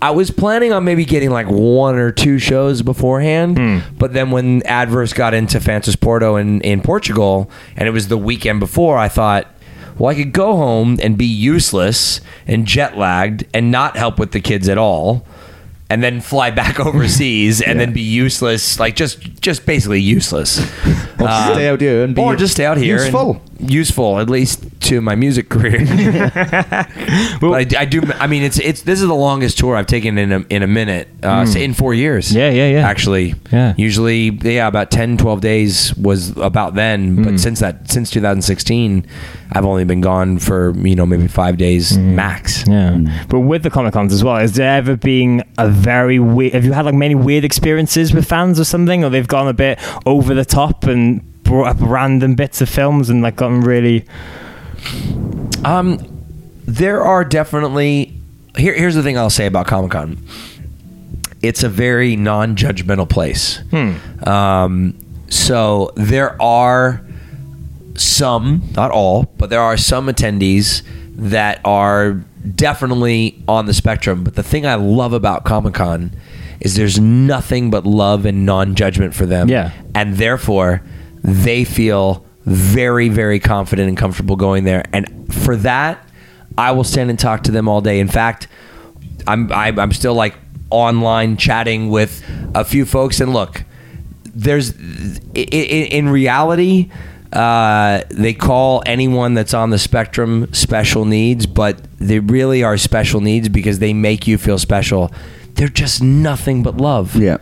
Speaker 3: I was planning on maybe getting like one or two shows beforehand.
Speaker 2: Hmm.
Speaker 3: But then when Adverse got into Fantasporto in, in Portugal, and it was the weekend before, I thought, well, I could go home and be useless and jet lagged and not help with the kids at all. And then fly back overseas and then be useless, like just just basically useless.
Speaker 1: Or just uh, stay out here and be
Speaker 3: or just stay out here and
Speaker 1: useful.
Speaker 3: at least to my music career. but I, I do. I mean, it's it's this is the longest tour I've taken in a in a minute uh,
Speaker 2: Mm.
Speaker 3: in four years.
Speaker 2: Yeah, yeah, yeah.
Speaker 3: Actually,
Speaker 2: Yeah.
Speaker 3: Usually, yeah, about 10, 12 days was about then.
Speaker 2: Mm.
Speaker 3: But since that, since 2016, I've only been gone for you know maybe five days max.
Speaker 2: Yeah, but with the Comic Cons as well, has there ever been a very weird? Have you had like many weird experiences with fans or something, or they've gone a bit over the top and brought up random bits of films and like gotten really?
Speaker 3: Um, there are definitely. Here, here's the thing I'll say about Comic Con. It's a very non-judgmental place. Hmm. Um, so there are some, not all, but there are some attendees that are definitely on the spectrum. But the thing I love about Comic Con is there's nothing but love and non-judgment for them.
Speaker 2: Yeah.
Speaker 3: and therefore they feel very, very confident and comfortable going there. And for that, I will stand and talk to them all day. In fact, I'm I, I'm still like online chatting with a few folks, and look, there's in reality. Uh, they call anyone that's on the spectrum special needs, but they really are special needs because they make you feel special. They're just nothing but love
Speaker 1: Yeah.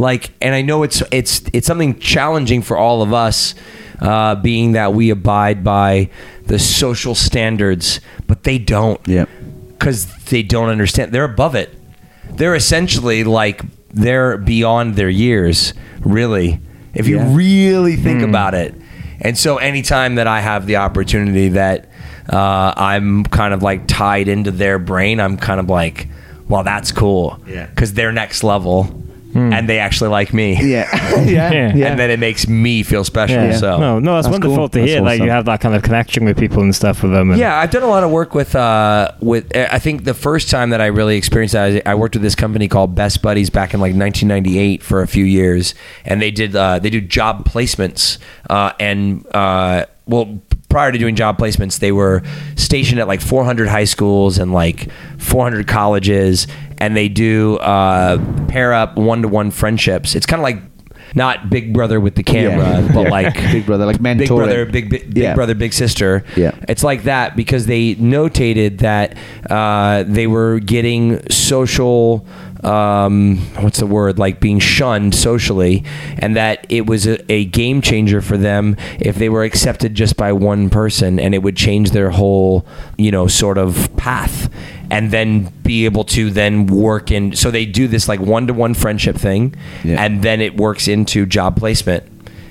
Speaker 3: Like and i know it's it's it's something challenging for all of us uh, being that we abide by the social standards but they don't.
Speaker 1: Yeah.
Speaker 3: because they don't understand. They're above it. They're essentially like they're beyond their years really if you
Speaker 1: Yeah.
Speaker 3: really think about it. And so anytime that i have the opportunity that uh, i'm kind of like tied into their brain i'm kind of like well that's cool.
Speaker 1: Yeah.
Speaker 3: because they're next level and they actually like me
Speaker 1: Yeah. yeah.
Speaker 2: Yeah.
Speaker 1: Yeah.
Speaker 3: and then it makes me feel special
Speaker 2: Yeah.
Speaker 3: so
Speaker 2: no, no, that's,
Speaker 1: That's
Speaker 2: wonderful
Speaker 1: cool.
Speaker 2: to
Speaker 1: That's
Speaker 2: hear. Like you have that kind of connection with people and stuff with them. And
Speaker 3: Yeah, I've done a lot of work with uh, with. I think the first time that I really experienced that, I worked with this company called Best Buddies back in like 1998 for a few years, and they did uh, they do job placements uh, and uh, well. Prior to doing job placements, they were stationed at like 400 high schools and like 400 colleges, and they do uh, pair up one to one friendships. It's kind of like not Big Brother with the camera,
Speaker 1: Yeah.
Speaker 3: but
Speaker 1: Yeah.
Speaker 3: like
Speaker 1: Big Brother, like
Speaker 3: Big. Brother, Big Big, big
Speaker 1: Yeah.
Speaker 3: Brother, Big Sister.
Speaker 1: Yeah.
Speaker 3: It's like that because they notated that uh, they were getting social. Um, what's the word? Like being shunned socially, and that it was a, a game changer for them if they were accepted just by one person, and it would change their whole, you know, sort of path, and then be able to then work in. So they do this like one to one friendship thing,
Speaker 1: Yeah.
Speaker 3: and then it works into job placement,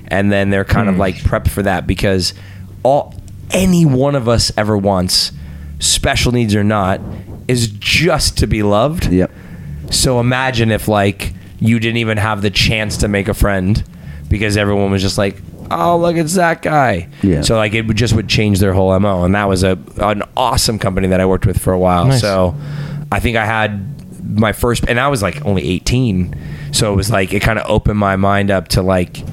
Speaker 3: and then they're kind of like prepped for that because all any one of us ever wants, special needs or not, is just to be loved.
Speaker 1: Yep.
Speaker 3: So imagine if like you didn't even have the chance to make a friend because everyone was just like, "Oh, look, it's that guy."
Speaker 1: Yeah.
Speaker 3: So like it would just would change their whole mo, and that was a an awesome company that I worked with for a while.
Speaker 2: Nice.
Speaker 3: So I think I had my first, and I was like only eighteen, so it was like it kind of opened my mind up to like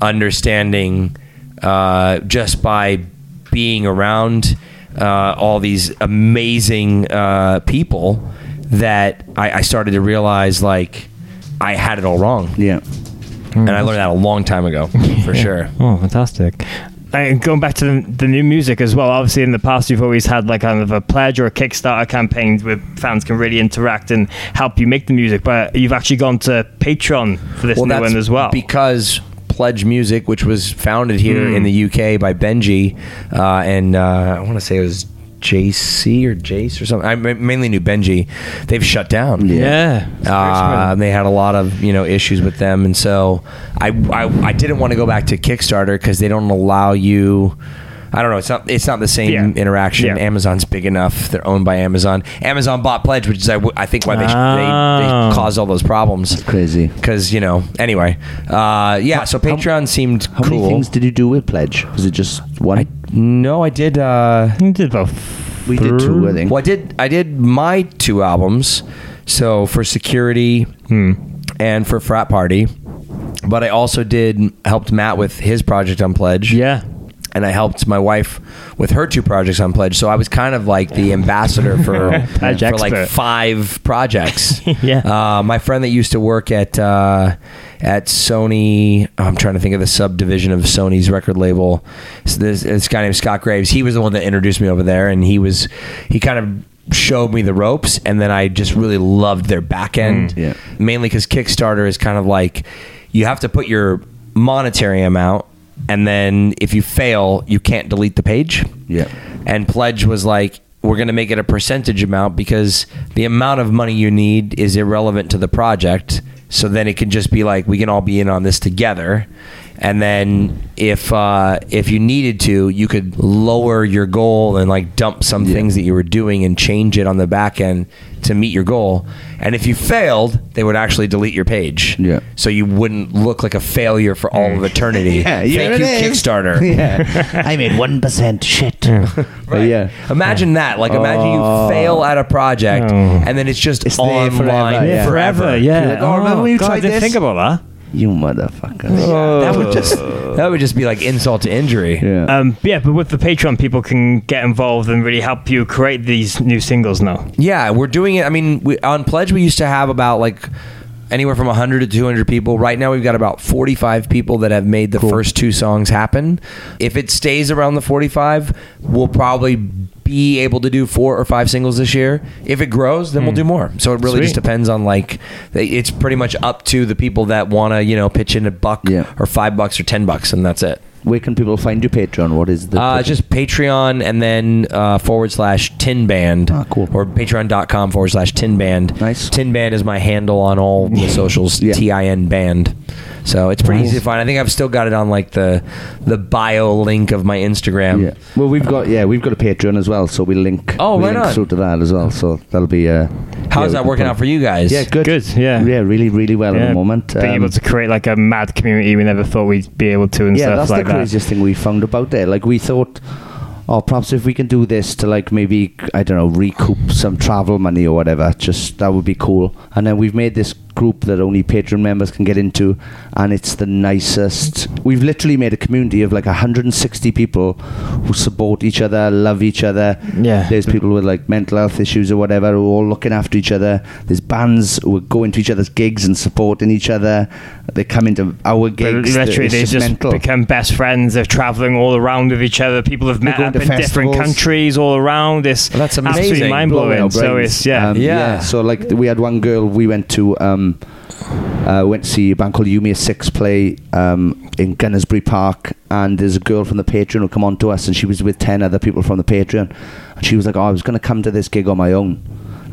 Speaker 3: understanding uh, just by being around uh, all these amazing uh, people that I, I started to realize like I had it all wrong.
Speaker 1: Yeah.
Speaker 3: And I learned that a long time ago, for sure.
Speaker 2: Oh, fantastic. And going back to the, the new music as well, obviously in the past you've always had like kind of a pledge or a Kickstarter campaign where fans can really interact and help you make the music, but you've actually gone to Patreon for this new one as well.
Speaker 3: Because Pledge Music, which was founded here
Speaker 2: Hmm.
Speaker 3: in the UK by Benji, uh, and uh, I want to say it was JC or Jace or something. I ma- mainly knew Benji. They've shut down.
Speaker 2: yeah.
Speaker 3: Uh, and they had a lot of you know issues with them, and so I I, I didn't want to go back to Kickstarter because they don't allow you I don't know. It's not. It's not the same
Speaker 2: Yeah.
Speaker 3: interaction.
Speaker 2: Yeah.
Speaker 3: Amazon's big enough. They're owned by Amazon. Amazon bought Pledge, which is I, w- I think why they, sh- they
Speaker 2: Oh.
Speaker 3: they caused all those problems.
Speaker 1: Crazy.
Speaker 3: Because you know. Anyway, uh, yeah. So Patreon seemed
Speaker 1: How
Speaker 3: cool.
Speaker 1: many things did you do with Pledge? Was it just one?
Speaker 3: I, no, I did. Uh,
Speaker 2: You did about
Speaker 1: we did two, I think.
Speaker 3: Well, I did. I did my two albums. So for security
Speaker 2: Hmm.
Speaker 3: and for frat party, but I also did helped Matt with his project on Pledge.
Speaker 2: Yeah.
Speaker 3: And I helped my wife with her two projects on Pledge. So I was kind of like the ambassador for, for like five projects.
Speaker 2: Yeah.
Speaker 3: Uh, my friend that used to work at uh, at Sony, I'm trying to think of the subdivision of Sony's record label. So this, this guy named Scott Graves. He was the one that introduced me over there, and he was he kind of showed me the ropes, and then I just really loved their back end.
Speaker 1: Yeah.
Speaker 3: Mainly because Kickstarter is kind of like you have to put your monetary amount, and then if you fail, you can't delete the page.
Speaker 1: Yeah.
Speaker 3: And Pledge was like, we're going to make it a percentage amount because the amount of money you need is irrelevant to the project. So then it can just be like, we can all be in on this together. And then if uh, if you needed to, you could lower your goal and like dump some things that you were doing and change it on the back end to meet your goal. And if you failed, they would actually delete your page.
Speaker 1: Yeah.
Speaker 3: So you wouldn't look like a failure for all of eternity.
Speaker 1: Yeah,
Speaker 3: Thank
Speaker 1: here
Speaker 3: you,
Speaker 1: it is.
Speaker 3: Kickstarter.
Speaker 1: yeah. I made 1% shit. But yeah.
Speaker 3: Imagine that. Like, imagine
Speaker 1: Oh.
Speaker 3: you fail at a project
Speaker 2: Oh.
Speaker 3: and then it's just
Speaker 1: It's there
Speaker 3: online
Speaker 1: forever, yeah.
Speaker 2: Forever, yeah.
Speaker 1: You're like, oh, remember when you
Speaker 2: God,
Speaker 1: tried
Speaker 2: I didn't
Speaker 1: this?
Speaker 2: think about that.
Speaker 1: You motherfucker.
Speaker 3: That would just that would just be like insult to injury.
Speaker 1: Yeah.
Speaker 2: Um, yeah, but with the Patreon, people can get involved and really help you create these new singles now.
Speaker 3: Yeah, we're doing it. I mean, we, on Pledge, we used to have about like anywhere from 100 to 200 people. Right now, we've got about 45 people that have made the first two songs happen. If it stays around the 45, we'll probably be able to do four or five singles this year. If it grows, then we'll hmm. do more. So it really
Speaker 2: Sweet.
Speaker 3: just depends on like it's pretty much up to the people that want to you know pitch in a buck
Speaker 1: Yeah.
Speaker 3: or five bucks or ten bucks, and that's it.
Speaker 1: Where can people find your Patreon? What is the.
Speaker 3: Uh, just Patreon and then uh, forward slash Tin Band.
Speaker 1: Ah, cool.
Speaker 3: Or patreon.com forward slash Tin Band.
Speaker 1: Nice.
Speaker 3: Tin Band is my handle on all the socials.
Speaker 1: Yeah.
Speaker 3: T I N Band. So it's pretty
Speaker 1: Nice.
Speaker 3: easy to find. I think I've still got it on like the the bio link of my Instagram.
Speaker 1: Yeah. Well, we've got yeah, we've got a Patreon as well, so we link.
Speaker 3: Oh,
Speaker 1: we
Speaker 3: right
Speaker 1: link
Speaker 3: on.
Speaker 1: through to that as well. So that'll be. Uh,
Speaker 3: How's
Speaker 1: yeah,
Speaker 3: that working out for you guys?
Speaker 1: Yeah, good.
Speaker 2: Good, yeah.
Speaker 1: Yeah, really, really well at the moment.
Speaker 2: Being
Speaker 1: Um,
Speaker 2: able to create like a mad community we never thought we'd be able to and
Speaker 1: yeah,
Speaker 2: stuff
Speaker 1: that's the craziest thing we found about it. Like we thought, oh, perhaps if we can do this to like maybe I don't know recoup some travel money or whatever, just that would be cool. And then we've made this group that only Patreon members can get into, and it's the nicest. We've literally made a community of like 160 people who support each other, love each other.
Speaker 2: Yeah.
Speaker 1: There's people with like mental health issues or whatever who are all looking after each other. There's bands who are going to each other's gigs and supporting each other. They come into our
Speaker 2: But
Speaker 1: gigs.
Speaker 2: literally, they
Speaker 1: just
Speaker 2: just
Speaker 1: mental.
Speaker 2: become best friends. They're traveling all around with each other. People have met up
Speaker 1: to
Speaker 2: in different countries all around. It's
Speaker 3: Well, that's
Speaker 2: absolutely
Speaker 3: amazing.
Speaker 2: mind
Speaker 1: blowing
Speaker 2: blowing. So it's yeah,
Speaker 1: Um,
Speaker 3: Yeah.
Speaker 1: So like we had one girl we went to um, uh, went to see a band called You Me At Six play um, in Gunnersbury Park, and there's a girl from the Patreon who come on to us, and she was with ten other people from the Patreon, and she was like, "Oh, I was going to come to this gig on my own,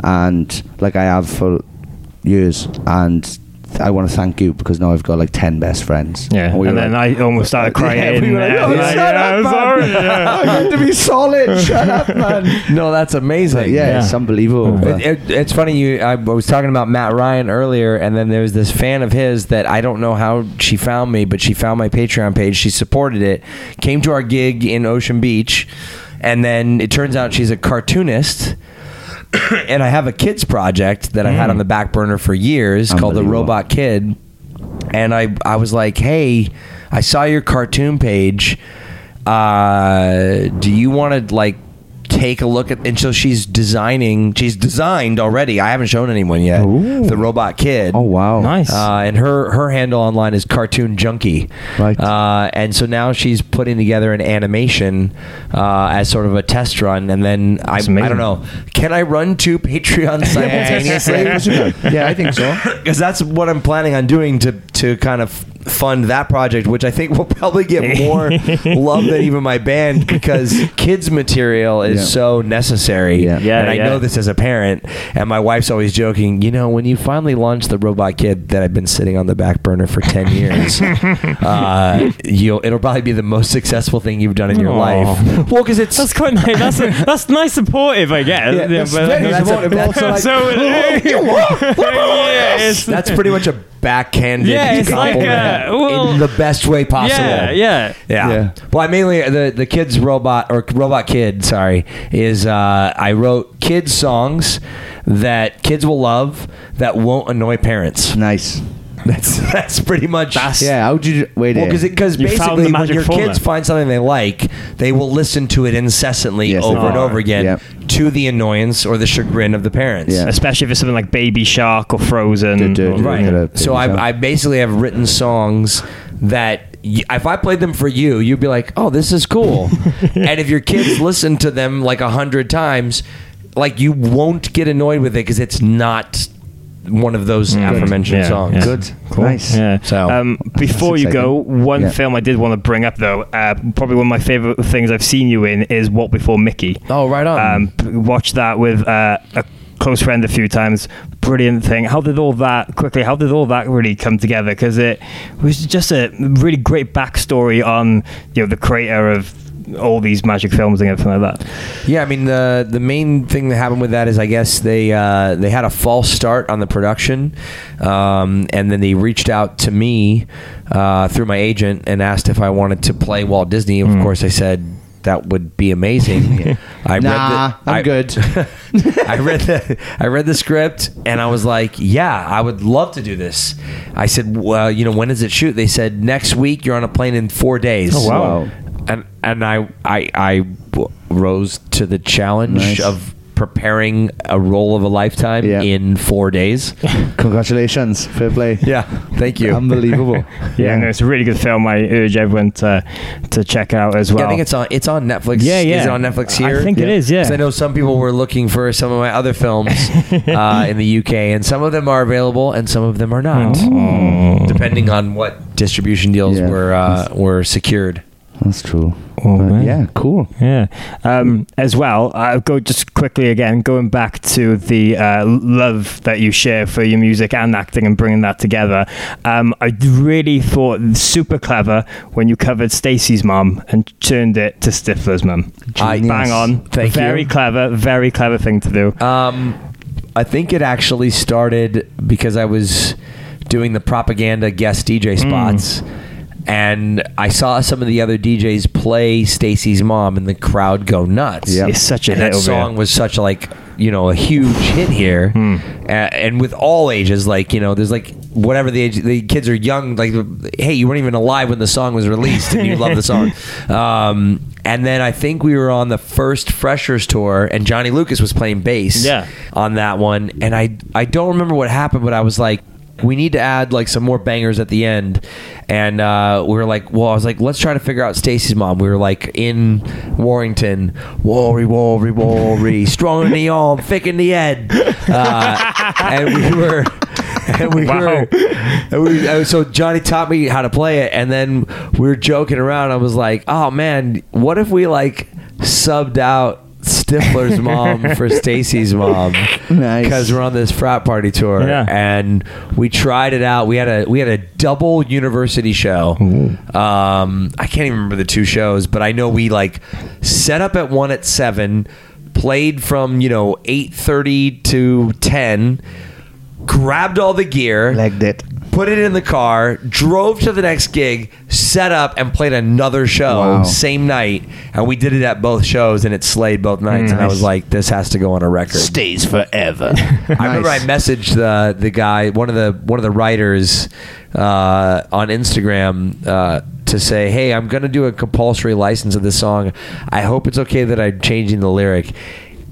Speaker 1: and like I have for years, and." I want to thank you because now I've got like ten best friends.
Speaker 2: yeah.
Speaker 1: we
Speaker 2: And then
Speaker 1: like-
Speaker 2: I almost started crying.
Speaker 1: Yeah, we like,
Speaker 2: uh,
Speaker 1: "Oh,
Speaker 2: like,
Speaker 1: shut
Speaker 2: yeah,
Speaker 1: up,
Speaker 2: I'm
Speaker 1: man.
Speaker 2: sorry, yeah.
Speaker 1: I got to be solid. Shut up, man.
Speaker 3: No, that's amazing.
Speaker 1: yeah, it's unbelievable. but-
Speaker 3: It, it, it's funny. You, I was talking about Matt Ryan earlier, and then there was this fan of his that I don't know how she found me, but she found my Patreon page. She supported it, came to our gig in Ocean Beach, and then it turns out she's a cartoonist. and I have a kids project that I had on the back burner for years called the
Speaker 1: Unbelievable.
Speaker 3: Robot Kid, and I I was like, hey, I saw your cartoon page. Uh, do you want to like take a look at? And so she's designing. She's designed already. I haven't shown anyone yet. The Robot Kid.
Speaker 1: oh wow,
Speaker 2: Nice.
Speaker 3: Uh, and her her handle online is Cartoon Junkie.
Speaker 1: Right.
Speaker 3: Uh, and so now she's putting together an animation uh, as sort of a test run, and then I, I don't know. Can I run two Patreons simultaneously?
Speaker 1: yeah, I think so.
Speaker 3: because that's what I'm planning on doing to to kind of fund that project, which I think will probably get more love than even my band because kids material is
Speaker 1: Yeah.
Speaker 3: so necessary.
Speaker 1: Yeah.
Speaker 2: Yeah,
Speaker 3: and I
Speaker 2: yeah.
Speaker 3: know this as a parent, and my wife's always joking. You know, when you finally launch the Robot Kid that I've been sitting on the back burner for ten years, uh, you'll it'll probably be the most successful thing you've done in your
Speaker 2: Aw.
Speaker 3: life. Well, because it's
Speaker 2: That's quite nice. That's that's nice supportive, I guess.
Speaker 1: Yeah, that's
Speaker 2: but-
Speaker 1: very
Speaker 3: that's a-
Speaker 1: supportive, but also like,
Speaker 2: so,
Speaker 1: "Oh, you what? What
Speaker 2: yeah,
Speaker 3: that's pretty much a backhanded
Speaker 2: Yeah, it's like,
Speaker 3: compliment
Speaker 2: uh, well-
Speaker 3: in the best way possible.
Speaker 2: yeah, yeah.
Speaker 3: Yeah.
Speaker 1: Yeah.
Speaker 3: Well, I mainly the the kids robot or robot kid, sorry, is uh, I wrote kids songs that kids will love that won't annoy parents.
Speaker 1: Nice.
Speaker 3: That's that's pretty much
Speaker 1: Yeah. how would you wait?
Speaker 3: Well,
Speaker 1: here.
Speaker 3: because
Speaker 2: You found
Speaker 3: basically,
Speaker 2: the
Speaker 3: when
Speaker 2: magic
Speaker 3: your
Speaker 2: formula.
Speaker 3: kids find something they like, they will listen to it incessantly
Speaker 1: Yes,
Speaker 3: over and
Speaker 1: will.
Speaker 3: over again
Speaker 1: Yep.
Speaker 3: to the annoyance or the chagrin of the parents.
Speaker 1: Yeah.
Speaker 2: Especially if it's something like Baby Shark or Frozen.
Speaker 3: Right.
Speaker 1: Look at that
Speaker 3: So I. I basically have written songs that y- if I played them for you, you'd be like, "Oh, this is cool." and if your kids listen to them like a hundred times, like you won't get annoyed with it because it's not one of those aforementioned
Speaker 2: Yeah,
Speaker 3: songs.
Speaker 2: yeah.
Speaker 1: Good. Nice.
Speaker 2: Yeah.
Speaker 3: So-
Speaker 2: um, before you go, one
Speaker 1: Yeah.
Speaker 2: film I did want to bring up though, uh, probably one of my favorite things I've seen you in is Walt Before Mickey.
Speaker 3: Oh, right on.
Speaker 2: Um, p- watched that with uh, a close friend a few times. Brilliant thing. How did all that quickly? How did all that really come together? Because it was just a really great backstory on you know the creator of all these magic films and everything like that.
Speaker 3: Yeah, I mean the the main thing that happened with that is I guess they uh, they had a false start on the production, um, and then they reached out to me uh, through my agent and asked if I wanted to play Walt Disney. Of course, I said that would be amazing. I
Speaker 1: Nah, I'm
Speaker 3: I-
Speaker 1: good.
Speaker 3: I read the I read the script and I was like, yeah, I would love to do this. I said, well, you know, when does it shoot? They said next week. You're on a plane in four days.
Speaker 2: Oh, wow.
Speaker 1: Wow.
Speaker 3: And and I I I w- rose to the challenge
Speaker 1: Nice.
Speaker 3: of preparing a role of a lifetime
Speaker 1: Yeah.
Speaker 3: in four days.
Speaker 1: Congratulations. Fair play.
Speaker 3: yeah, thank you.
Speaker 1: Unbelievable.
Speaker 2: Yeah, no, it's a really good film. I urge everyone to to check out as well.
Speaker 3: Yeah, I think it's on. It's on Netflix.
Speaker 2: Yeah, yeah.
Speaker 3: Is it on Netflix here?
Speaker 2: I think it is, yeah.
Speaker 3: 'Cause I know some people were looking for some of my other films uh, in the UK, and some of them are available, and some of them are not, depending on what distribution deals
Speaker 1: Yeah.
Speaker 3: were uh, were secured.
Speaker 1: That's true.
Speaker 2: Oh,
Speaker 1: But yeah, cool.
Speaker 2: Yeah. Um, as well, I'll go just quickly again, going back to the uh, love that you share for your music and acting and bringing that together. Um, I really thought super clever when you covered Stacey's mum and turned it to Stifler's mum.
Speaker 3: I-
Speaker 2: Bang
Speaker 3: Yes.
Speaker 2: on.
Speaker 3: Thank you.
Speaker 2: very clever, very clever thing to do.
Speaker 3: Um, I think it actually started because I was doing the propaganda guest DJ spots. And I saw some of the other DJs play Stacy's mom, and the crowd go nuts.
Speaker 1: Yep.
Speaker 2: It's such a
Speaker 3: and
Speaker 2: hit
Speaker 3: that
Speaker 2: over
Speaker 3: song
Speaker 2: here.
Speaker 3: was such a like you know a huge hit here, A- and with all ages, like you know, there's like whatever the age, the kids are young. Like, hey, you weren't even alive when the song was released, and you love the song. Um, and then I think we were on the first Freshers tour, and Johnny Lucas was playing bass
Speaker 2: Yeah.
Speaker 3: on that one, and I I don't remember what happened, but I was like. We need to add like some more bangers at the end, and uh, we were like, "Well, I was like, let's try to figure out Stacy's mom." We were like in Warrington, worry, worry, worry, strong in the arm, thick in the head, uh, and we were, and we
Speaker 2: Wow.
Speaker 3: were, and we, so Johnny taught me how to play it, and then we were joking around. I was like, "Oh man, what if we like subbed out?" Stifler's mom for Stacy's mom
Speaker 1: Nice.
Speaker 3: because we're on this frat party tour
Speaker 2: Yeah.
Speaker 3: and we tried it out. We had a we had a double university show. Um, I can't even remember the two shows, but I know we like set up at one at seven, played from you know eight thirty to ten, grabbed all the gear,
Speaker 1: Legged it.
Speaker 3: Put it in the car, drove to the next gig, set up, and played another show
Speaker 1: Wow.
Speaker 3: same night. And we did it at both shows, and it slayed both nights. And I was like, this has to go on a record.
Speaker 1: Stays forever.
Speaker 3: I remember I messaged the the guy, one of the one of the writers uh, on Instagram uh, to say, "Hey, I'm going to do a compulsory license of this song. I hope it's okay that I'm changing the lyric."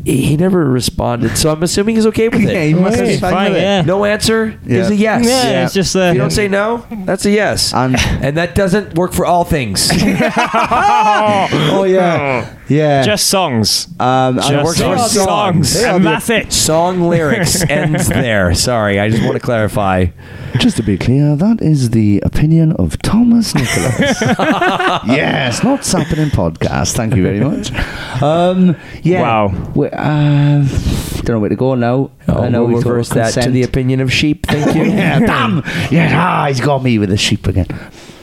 Speaker 3: He never responded, so I'm assuming he's okay with it.
Speaker 1: Yeah, he must
Speaker 2: Okay,
Speaker 1: be fine
Speaker 2: fine,
Speaker 1: with it.
Speaker 2: yeah.
Speaker 3: No answer is
Speaker 1: Yeah.
Speaker 3: a yes.
Speaker 2: Yeah,
Speaker 1: Yeah.
Speaker 2: it's just uh,
Speaker 3: If you don't say no, that's a yes.
Speaker 1: And-
Speaker 3: and that doesn't work for all things.
Speaker 1: Oh yeah, yeah.
Speaker 2: just songs.
Speaker 1: um, and
Speaker 2: Just
Speaker 1: works for
Speaker 2: songs.
Speaker 1: songs.
Speaker 2: songs. And that's it.
Speaker 3: Song lyrics ends there. Sorry, I just want to clarify.
Speaker 1: Just to be clear, that is the opinion of Thomas Nicholas. yes, not Sappenin podcast. Thank you very much. Um, yeah.
Speaker 2: Wow.
Speaker 1: We, uh, don't know where to go now. I know
Speaker 3: Oh, we'll
Speaker 1: we
Speaker 3: reverse that to the opinion of sheep. Thank you.
Speaker 1: yeah, damn. Yeah, ah, he's got me with the sheep again.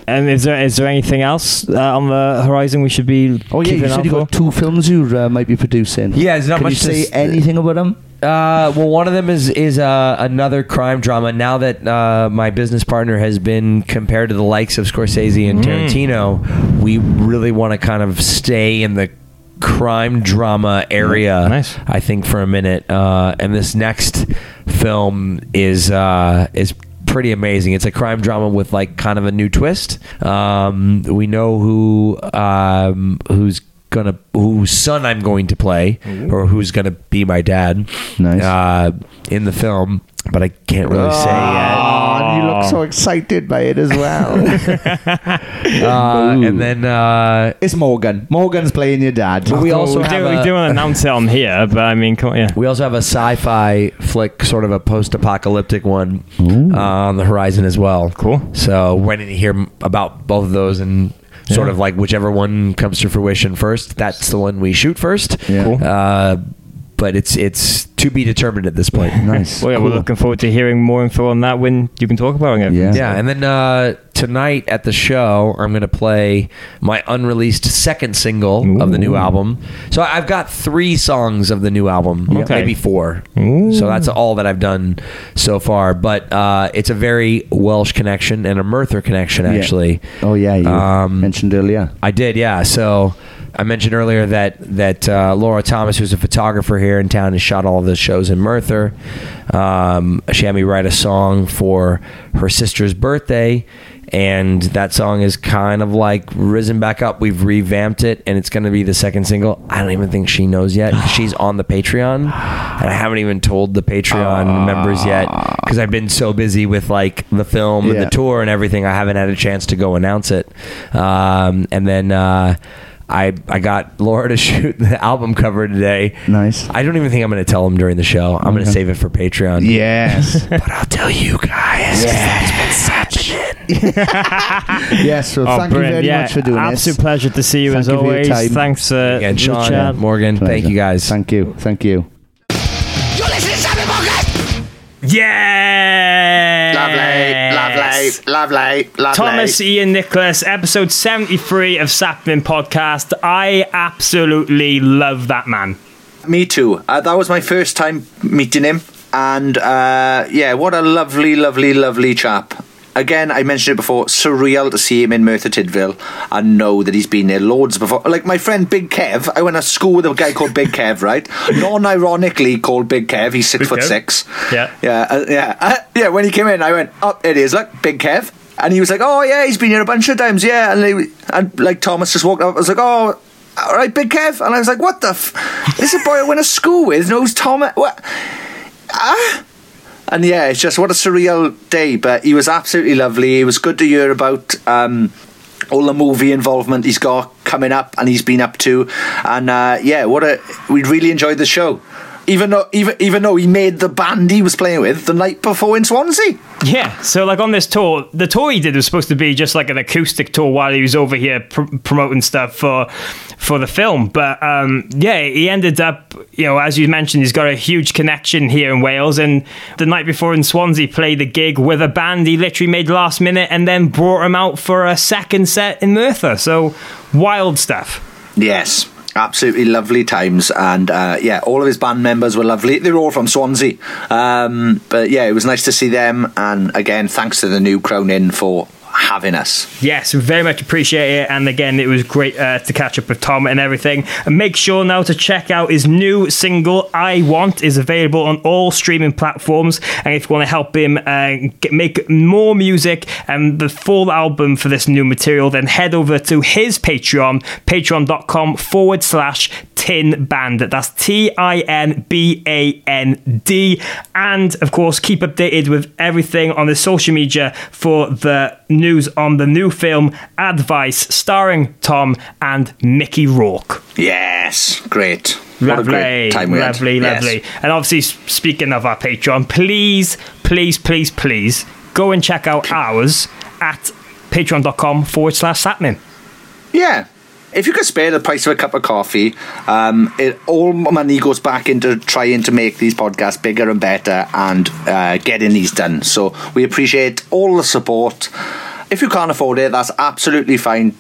Speaker 2: And is there is there anything else uh, on the horizon we should be
Speaker 1: Oh yeah, you said
Speaker 2: out
Speaker 1: you got two films you uh, might be producing.
Speaker 3: Yeah, there's not
Speaker 1: Can
Speaker 3: much
Speaker 1: you
Speaker 3: to
Speaker 1: say
Speaker 3: s-
Speaker 1: anything about them?
Speaker 3: Uh, well, one of them is is uh, another crime drama. Now that uh, my business partner has been compared to the likes of Scorsese and Tarantino, we really want to kind of stay in the crime drama area.
Speaker 2: Nice.
Speaker 3: I think for a minute. Uh, and this next film is uh, is pretty amazing. It's a crime drama with like kind of a new twist. Um, we know who um, who's gonna whose son I'm going to play or who's gonna be my dad.
Speaker 1: Nice.
Speaker 3: Uh, in the film, but I can't really say yet.
Speaker 1: Oh, you look so excited by it as well.
Speaker 3: Uh, and then uh,
Speaker 1: it's Morgan. Morgan's playing your dad.
Speaker 3: But we also
Speaker 2: we,
Speaker 3: have
Speaker 2: do, we do want to announce it on here, but I mean, come on, yeah.
Speaker 3: We also have a sci-fi flick, sort of a post-apocalyptic one uh, on the horizon as well.
Speaker 2: Cool.
Speaker 3: So waiting to hear about both of those and sort
Speaker 2: Yeah.
Speaker 3: of like whichever one comes to fruition first. That's the one we shoot first.
Speaker 1: Yeah. Cool.
Speaker 3: But it's it's to be determined at this point.
Speaker 1: Nice.
Speaker 2: Well, yeah, we're looking forward to hearing more info on that when you can talk about it.
Speaker 1: Yeah.
Speaker 3: Yeah, and then uh, tonight at the show, I'm going to play my unreleased second single of the new album. So I've got three songs of the new album,
Speaker 2: Okay.
Speaker 3: maybe four.
Speaker 2: Ooh.
Speaker 3: So that's all that I've done so far. But uh, it's a very Welsh connection and a Merthyr connection,
Speaker 1: Yeah.
Speaker 3: actually.
Speaker 1: Oh yeah, you
Speaker 3: Um,
Speaker 1: mentioned earlier.
Speaker 3: I did, yeah. So I mentioned earlier that that uh, Laura Thomas, who's a photographer here in town, has shot all of the shows in Merthyr. Um, she had me write a song for her sister's birthday, and that song is kind of like risen back up. We've revamped it, and it's going to be the second single. I don't even think she knows yet. She's on the Patreon, and I haven't even told the Patreon members yet because I've been so busy with like the film and
Speaker 1: Yeah.
Speaker 3: the tour and everything. I haven't had a chance to go announce it. Um, and then uh, I I got Laura to shoot the album cover today.
Speaker 1: Nice.
Speaker 3: I don't even think I'm going to tell him during the show. I'm going to save it for Patreon.
Speaker 1: Yes.
Speaker 3: But I'll tell you guys. That's what's
Speaker 1: yes. So
Speaker 2: Oh,
Speaker 1: thank you
Speaker 2: brilliant.
Speaker 1: very
Speaker 2: yeah,
Speaker 1: much for doing this.
Speaker 2: absolute
Speaker 1: this.
Speaker 2: pleasure to see you
Speaker 1: Thank
Speaker 2: as
Speaker 1: you for your
Speaker 2: always.
Speaker 1: time.
Speaker 2: Thanks, uh,
Speaker 3: Again, Sean,
Speaker 2: Richard.
Speaker 3: Morgan, thank you guys.
Speaker 1: Thank you. Thank you. You're listening to Samibocket!
Speaker 2: Yeah.
Speaker 5: Lovely, lovely, lovely, lovely.
Speaker 2: Thomas Ian Nicholas, episode 73 of Sappenin Podcast. I absolutely love that man.
Speaker 5: Me too. Uh, that was my first time meeting him, and uh, yeah, what a lovely, lovely, lovely chap. Again, I mentioned it before. Surreal to see him in Merthyr Tydfil and know that he's been there loads before. Like my friend Big Kev, I went to school with a guy called Big Kev, right? Non-ironically called Big Kev. He's six
Speaker 2: Big
Speaker 5: foot
Speaker 2: Kev.
Speaker 5: six.
Speaker 2: Yeah.
Speaker 5: yeah, uh, yeah, uh, yeah. When he came in, I went, "Oh, it is look, Big Kev," and he was like, "Oh yeah, he's been here a bunch of times, yeah." And, they, and like Thomas just walked up. I was like, "Oh." All right, Big Kev, and I was like, "What the? F- this is a boy I went to school with. Knows Thomas. What? Ah, and yeah, it's just what a surreal day. But he was absolutely lovely. It was good to hear about um, all the movie involvement he's got coming up, and he's been up to. And uh, yeah, what a we really enjoyed the show. Even though even even though he made the band he was playing with the night before in Swansea.
Speaker 2: Yeah, so like on this tour, the tour he did was supposed to be just like an acoustic tour while he was over here pr- promoting stuff for for the film. But um, yeah, he ended up, you know, as you mentioned, he's got a huge connection here in Wales. And the night before in Swansea, played a gig with a band he literally made last minute, and then brought him out for a second set in Merthyr. So wild stuff.
Speaker 5: Yes. Absolutely lovely times, and uh, yeah, all of his band members were lovely. They were all from Swansea, um, but yeah, it was nice to see them. And again, thanks to the new Crown Inn for having us.
Speaker 2: Yes, we very much appreciate it. And again, it was great uh, to catch up with Tom and everything. And make sure now to check out his new single, I Want, is available on all streaming platforms. And if you want to help him uh, get, make more music and the full album for this new material, then head over to his Patreon, patreon.com forward slash tin band. That's T I N B A N D. And of course, keep updated with everything on the social media for the news on the new film Advice, starring Tom and Mickey Rourke.
Speaker 5: Yes, great. What a
Speaker 2: Lovely,
Speaker 5: great time we had.
Speaker 2: lovely,
Speaker 5: Yes.
Speaker 2: lovely. And obviously, speaking of our Patreon, please, please, please, please go and check out ours at patreon.com forward slash sappenin.
Speaker 5: Yeah. If you could spare the price of a cup of coffee, um, it, all money goes back into trying to make these podcasts bigger and better and uh, getting these done. So we appreciate all the support. If you can't afford it, that's absolutely fine.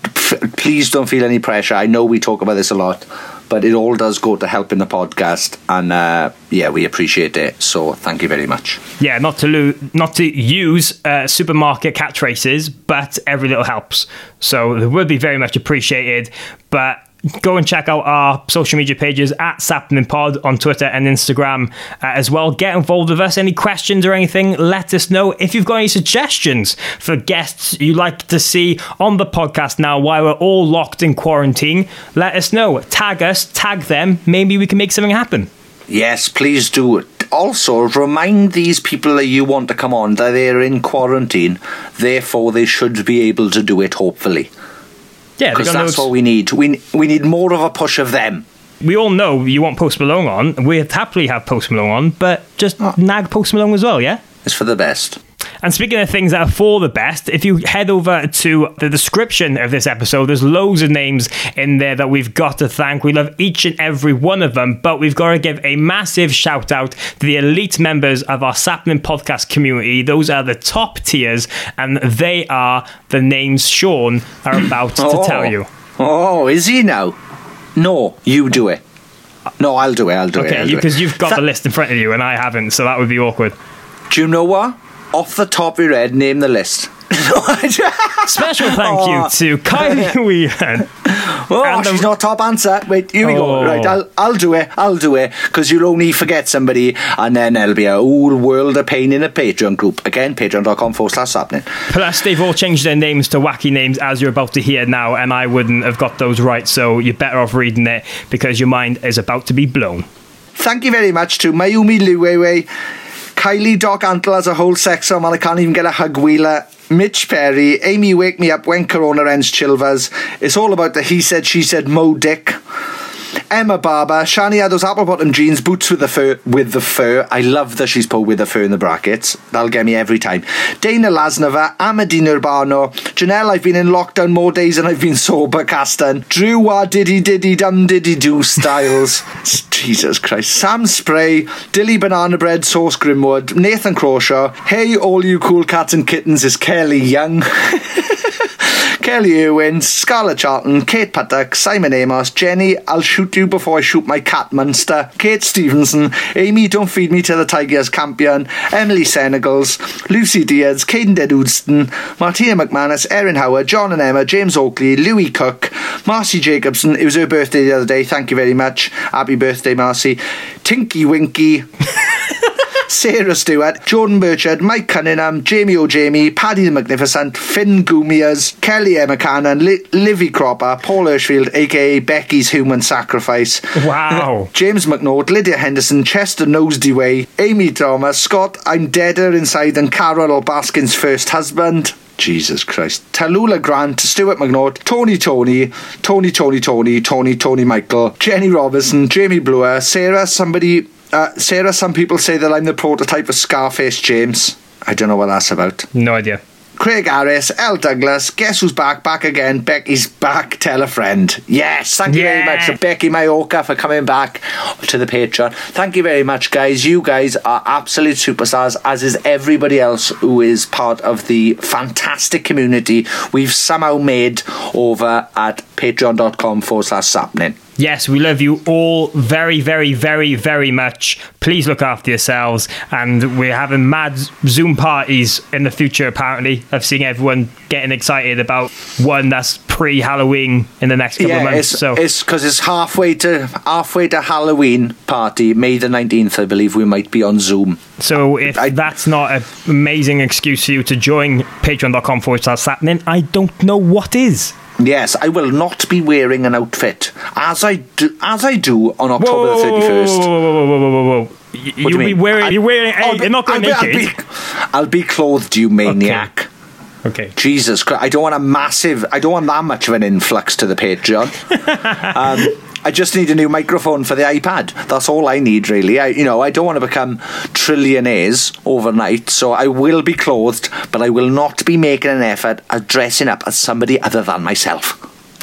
Speaker 5: Please don't feel any pressure. I know we talk about this a lot, but it all does go to helping the podcast, and uh, yeah, we appreciate it. So thank you very much.
Speaker 2: Yeah, not to lo- not to use uh, supermarket catchphrases, but every little helps. So it would be very much appreciated. But go and check out our social media pages at Sappenin Pod on Twitter and Instagram uh, as well. Get involved with us. Any questions or anything, let us know. If you've got any suggestions for guests you'd like to see on the podcast now while we're all locked in quarantine, let us know. Tag us, tag them. Maybe we can make something happen.
Speaker 5: Yes, please do. Also, remind these people that you want to come on that they're in quarantine, therefore they should be able to do it. Hopefully,
Speaker 2: Yeah,
Speaker 5: because that's what we need. We we need more of a push of them.
Speaker 2: we all know you want Post Malone on. We'd happily have Post Malone on, but just ah. nag Post Malone as well, yeah?
Speaker 5: It's for the best.
Speaker 2: And speaking of things that are for the best, if you head over to the description of this episode, there's loads of names in there that we've got to thank. We love each and every one of them, but we've got to give a massive shout out to the elite members of our Sappenin podcast community. Those are the top tiers, and they are the names Sean are about to
Speaker 5: Oh.
Speaker 2: tell you.
Speaker 5: Oh, is he now? No, you do it. No, I'll do it. I'll do it.
Speaker 2: Okay,
Speaker 5: it.
Speaker 2: because you've got the list in front of you, and I haven't, so that would be awkward.
Speaker 5: Do you know what? Off the top of your head, name the list.
Speaker 2: Special thank
Speaker 5: Oh.
Speaker 2: you to Kylie Whelan.
Speaker 5: Oh,
Speaker 2: And the-
Speaker 5: she's not top answer. Wait, here we
Speaker 2: Oh.
Speaker 5: go. Right, I'll, I'll do it. I'll do it. Because you'll only forget somebody, and then there'll be a whole world of pain in a Patreon group. Again, patreon.com forward slash sappenin.
Speaker 2: Plus, they've all changed their names to wacky names as you're about to hear now, and I wouldn't have got those right, so you're better off reading it because your mind is about to be blown.
Speaker 5: Thank you very much to Mayumi Liwewe, Kylie Doc Antle as a whole sexo, man, I can't even get a hug wheeler. Mitch Perry, Amy Wake Me Up When Corona Ends Chilvers. It's all about the he said, she said, Mo Dick. Emma Barber, Shani those apple bottom jeans, boots with the fur. With the fur, I love that she's put with the fur in the brackets. That'll get me every time. Dana Lasnova, Amadine Urbano, Janelle. I've been in lockdown more days than I've been sober. Castan, Drew Wa Diddy Diddy Dum Diddy Do Styles. Jesus Christ. Sam Spray, Dilly Banana Bread Sauce Grimwood, Nathan Crawshaw. Hey, all you cool cats and kittens is Kelly Young. Kelly Irwin, Scarlett Charlton, Kate Paddock, Simon Amos, Jenny, I'll shoot you before I shoot my cat monster, Kate Stevenson, Amy, don't feed me to the Tigers champion, Emily Senegals, Lucy Diaz, Caden Dedudston, Martina McManus, Erin Howard, John and Emma, James Oakley, Louis Cook, Marcy Jacobson, it was her birthday the other day, thank you very much, happy birthday Marcy, Tinky Winky, Sarah Stewart, Jordan Burchard, Mike Cunningham, Jamie O'Jamie, Paddy the Magnificent, Finn Gumias, Kelly Emma Cannon, Li- Livy Cropper, Paul Hirschfield, aka Becky's Human Sacrifice.
Speaker 2: Wow.
Speaker 5: James McNaught, Lydia Henderson, Chester Nosedeway, Amy Thomas, Scott, I'm deader inside than Carole Baskin's first husband. Jesus Christ. Tallulah Grant, Stuart McNaught, Tony Tony, Tony Tony Tony, Tony Tony Michael, Jenny Robinson, Jamie Brewer, Sarah, somebody, uh, Sarah, some people say that I'm the prototype of Scarface James. I don't know what that's about.
Speaker 2: No idea.
Speaker 5: Craig Harris, L. Douglas, guess who's back? Back again. Becky's back. Tell a friend. Yes, thank you very much to Becky Mayoka for coming back to the Patreon. Thank you very much, guys. You guys are absolute superstars, as is everybody else who is part of the fantastic community we've somehow made over at patreon.com forward slash sappenin.
Speaker 2: Yes, we love you all very, very, very, very much. Please look after yourselves. And we're having mad Zoom parties in the future, apparently. I've seen everyone getting excited about one that's pre Halloween in the next couple
Speaker 5: yeah,
Speaker 2: of months.
Speaker 5: it's
Speaker 2: so
Speaker 5: it's because it's halfway to halfway to Halloween party, May the nineteenth, I believe. We might be on Zoom.
Speaker 2: So if that's not an amazing excuse for you to join patreon.com forward slash sappenin, I don't know what is.
Speaker 5: Yes, I will not be wearing an outfit as I do, as I do on October the thirty first.
Speaker 2: Whoa, whoa, whoa, whoa, whoa, whoa, whoa. Y- You'll
Speaker 5: you
Speaker 2: be wearing,
Speaker 5: I-
Speaker 2: you're wearing,
Speaker 5: I'll be-
Speaker 2: you're not going
Speaker 5: I'll be-
Speaker 2: naked.
Speaker 5: I'll be, I'll be clothed, you maniac.
Speaker 2: Okay.
Speaker 5: Jesus Christ, I don't want a massive, I don't want that much of an influx to the Patreon. um, I just need a new microphone for the iPad. That's all I need, really. I, you know, I don't want to become trillionaires overnight, so I will be clothed, but I will not be making an effort at dressing up as somebody other than myself.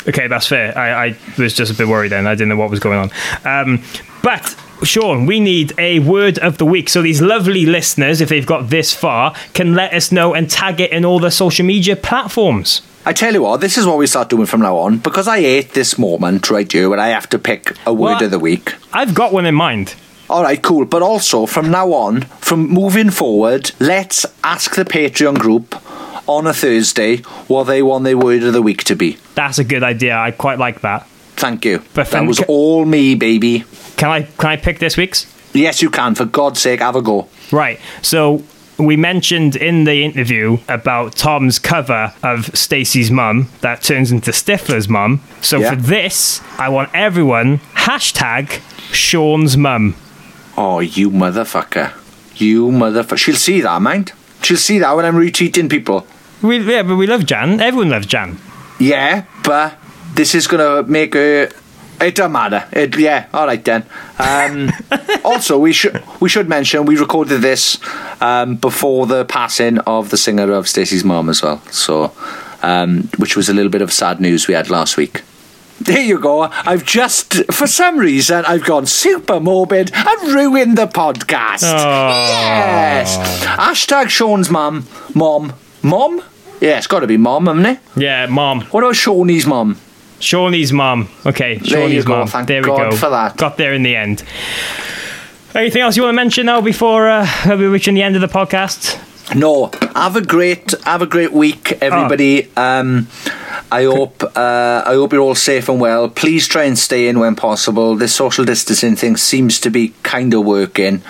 Speaker 2: Okay, that's fair. I, I was just a bit worried then. I didn't know what was going on. Um, but Sean, we need a word of the week. So these lovely listeners, if they've got this far, can let us know and tag it in all the social media platforms.
Speaker 5: I tell you what, this is what we start doing from now on because I hate this moment right here where I have to pick a word
Speaker 2: Well,
Speaker 5: of the week.
Speaker 2: I've got one in mind.
Speaker 5: All right, cool. But also, from now on, from moving forward, let's ask the Patreon group on a Thursday what they want their word of the week to be.
Speaker 2: That's a good idea. I quite like that.
Speaker 5: Thank you.
Speaker 2: But
Speaker 5: that was all me, baby.
Speaker 2: Can I can I pick this week's?
Speaker 5: Yes, you can. For God's sake, have a go.
Speaker 2: Right. So we mentioned in the interview about Tom's cover of Stacey's mum that turns into Stifler's mum. So
Speaker 5: Yeah.
Speaker 2: for this, I want everyone hashtag Sean's mum.
Speaker 5: Oh, you motherfucker. You motherfucker. She'll see that, mind. She'll see that when I'm retweeting people.
Speaker 2: We, yeah, but we love Jan. Everyone loves Jan.
Speaker 5: Yeah, but this is gonna make her. It don't matter. It, yeah, all right then. Um, also, we should we should mention we recorded this um, before the passing of the singer of Stacey's mom as well. So, um, which was a little bit of sad news we had last week. There you go. I've just, for some reason, I've gone super morbid and ruined the podcast. Yes. Hashtag Sean's mum, mom, mom. Yeah, it's got to be mom, hasn't it?
Speaker 2: Yeah, mom.
Speaker 5: What about Shawnee's mum?
Speaker 2: Shawnee's mum. Okay,
Speaker 5: There
Speaker 2: Shawnee's mum.
Speaker 5: Thank
Speaker 2: there we
Speaker 5: God
Speaker 2: go.
Speaker 5: for that.
Speaker 2: Got there in the end. Anything else you want to mention now before uh, we're reaching the end of the podcast?
Speaker 5: No, have a great have a great week, everybody. Um, I hope uh, I hope you're all safe and well. Please try and stay in when possible. This social distancing thing seems to be kind of working.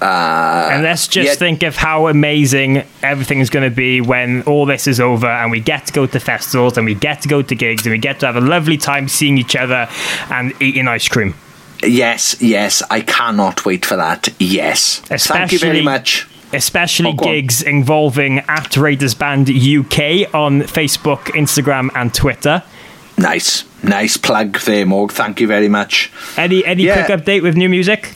Speaker 5: Uh,
Speaker 2: And let's just
Speaker 5: yeah,
Speaker 2: think of how amazing everything is going to be when all this is over and we get to go to festivals and we get to go to gigs and we get to have a lovely time seeing each other and eating ice cream.
Speaker 5: Yes, yes, I cannot wait for that. Yes, thank you very much.
Speaker 2: Especially
Speaker 5: Oh, go on.
Speaker 2: gigs involving at Raiders Band UK on Facebook, Instagram, and Twitter.
Speaker 5: Nice, nice plug there, Morg. Thank you very much.
Speaker 2: Any any
Speaker 5: Yeah.
Speaker 2: quick update with new music?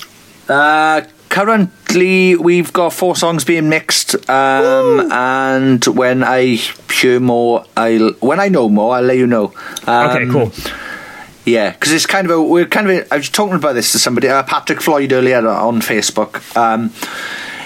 Speaker 5: Uh, currently, we've got four songs being mixed, um, and when I hear more, I'll when I know more, I'll let you know. Um,
Speaker 2: okay, cool.
Speaker 5: Yeah, because it's kind of a we're kind of a, I was talking about this to somebody, uh, Patrick Floyd earlier on Facebook. Um,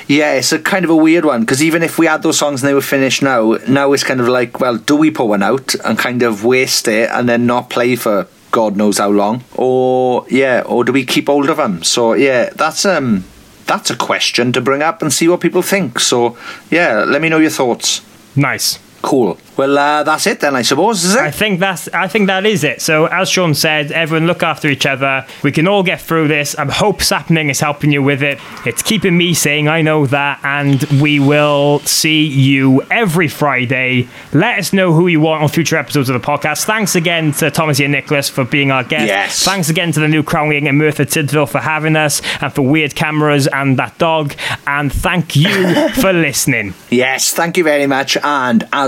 Speaker 5: yeah, it's a kind of a weird one because even if we had those songs and they were finished now, now it's kind of like, well, do we put one out and kind of waste it and then not play for God knows how long, or yeah, or do we keep hold of them? So yeah, that's um that's a question to bring up and see what people think. So yeah, let me know your thoughts.
Speaker 2: Nice.
Speaker 5: Cool. Well, uh, that's it then, I suppose, is it?
Speaker 2: I think that's I think that is it. So as Sean said, everyone look after each other. We can all get through this. I hope Sappenin is helping you with it. It's keeping me saying I know that, and we will see you every Friday. Let us know who you want on future episodes of the podcast. Thanks again to Thomas Ian Nicholas for being our guest.
Speaker 5: Yes.
Speaker 2: Thanks again to the new Crown King and Merthyr Tydfil for having us, and for weird cameras and that dog. And thank you for listening.
Speaker 5: Yes, thank you very much. And as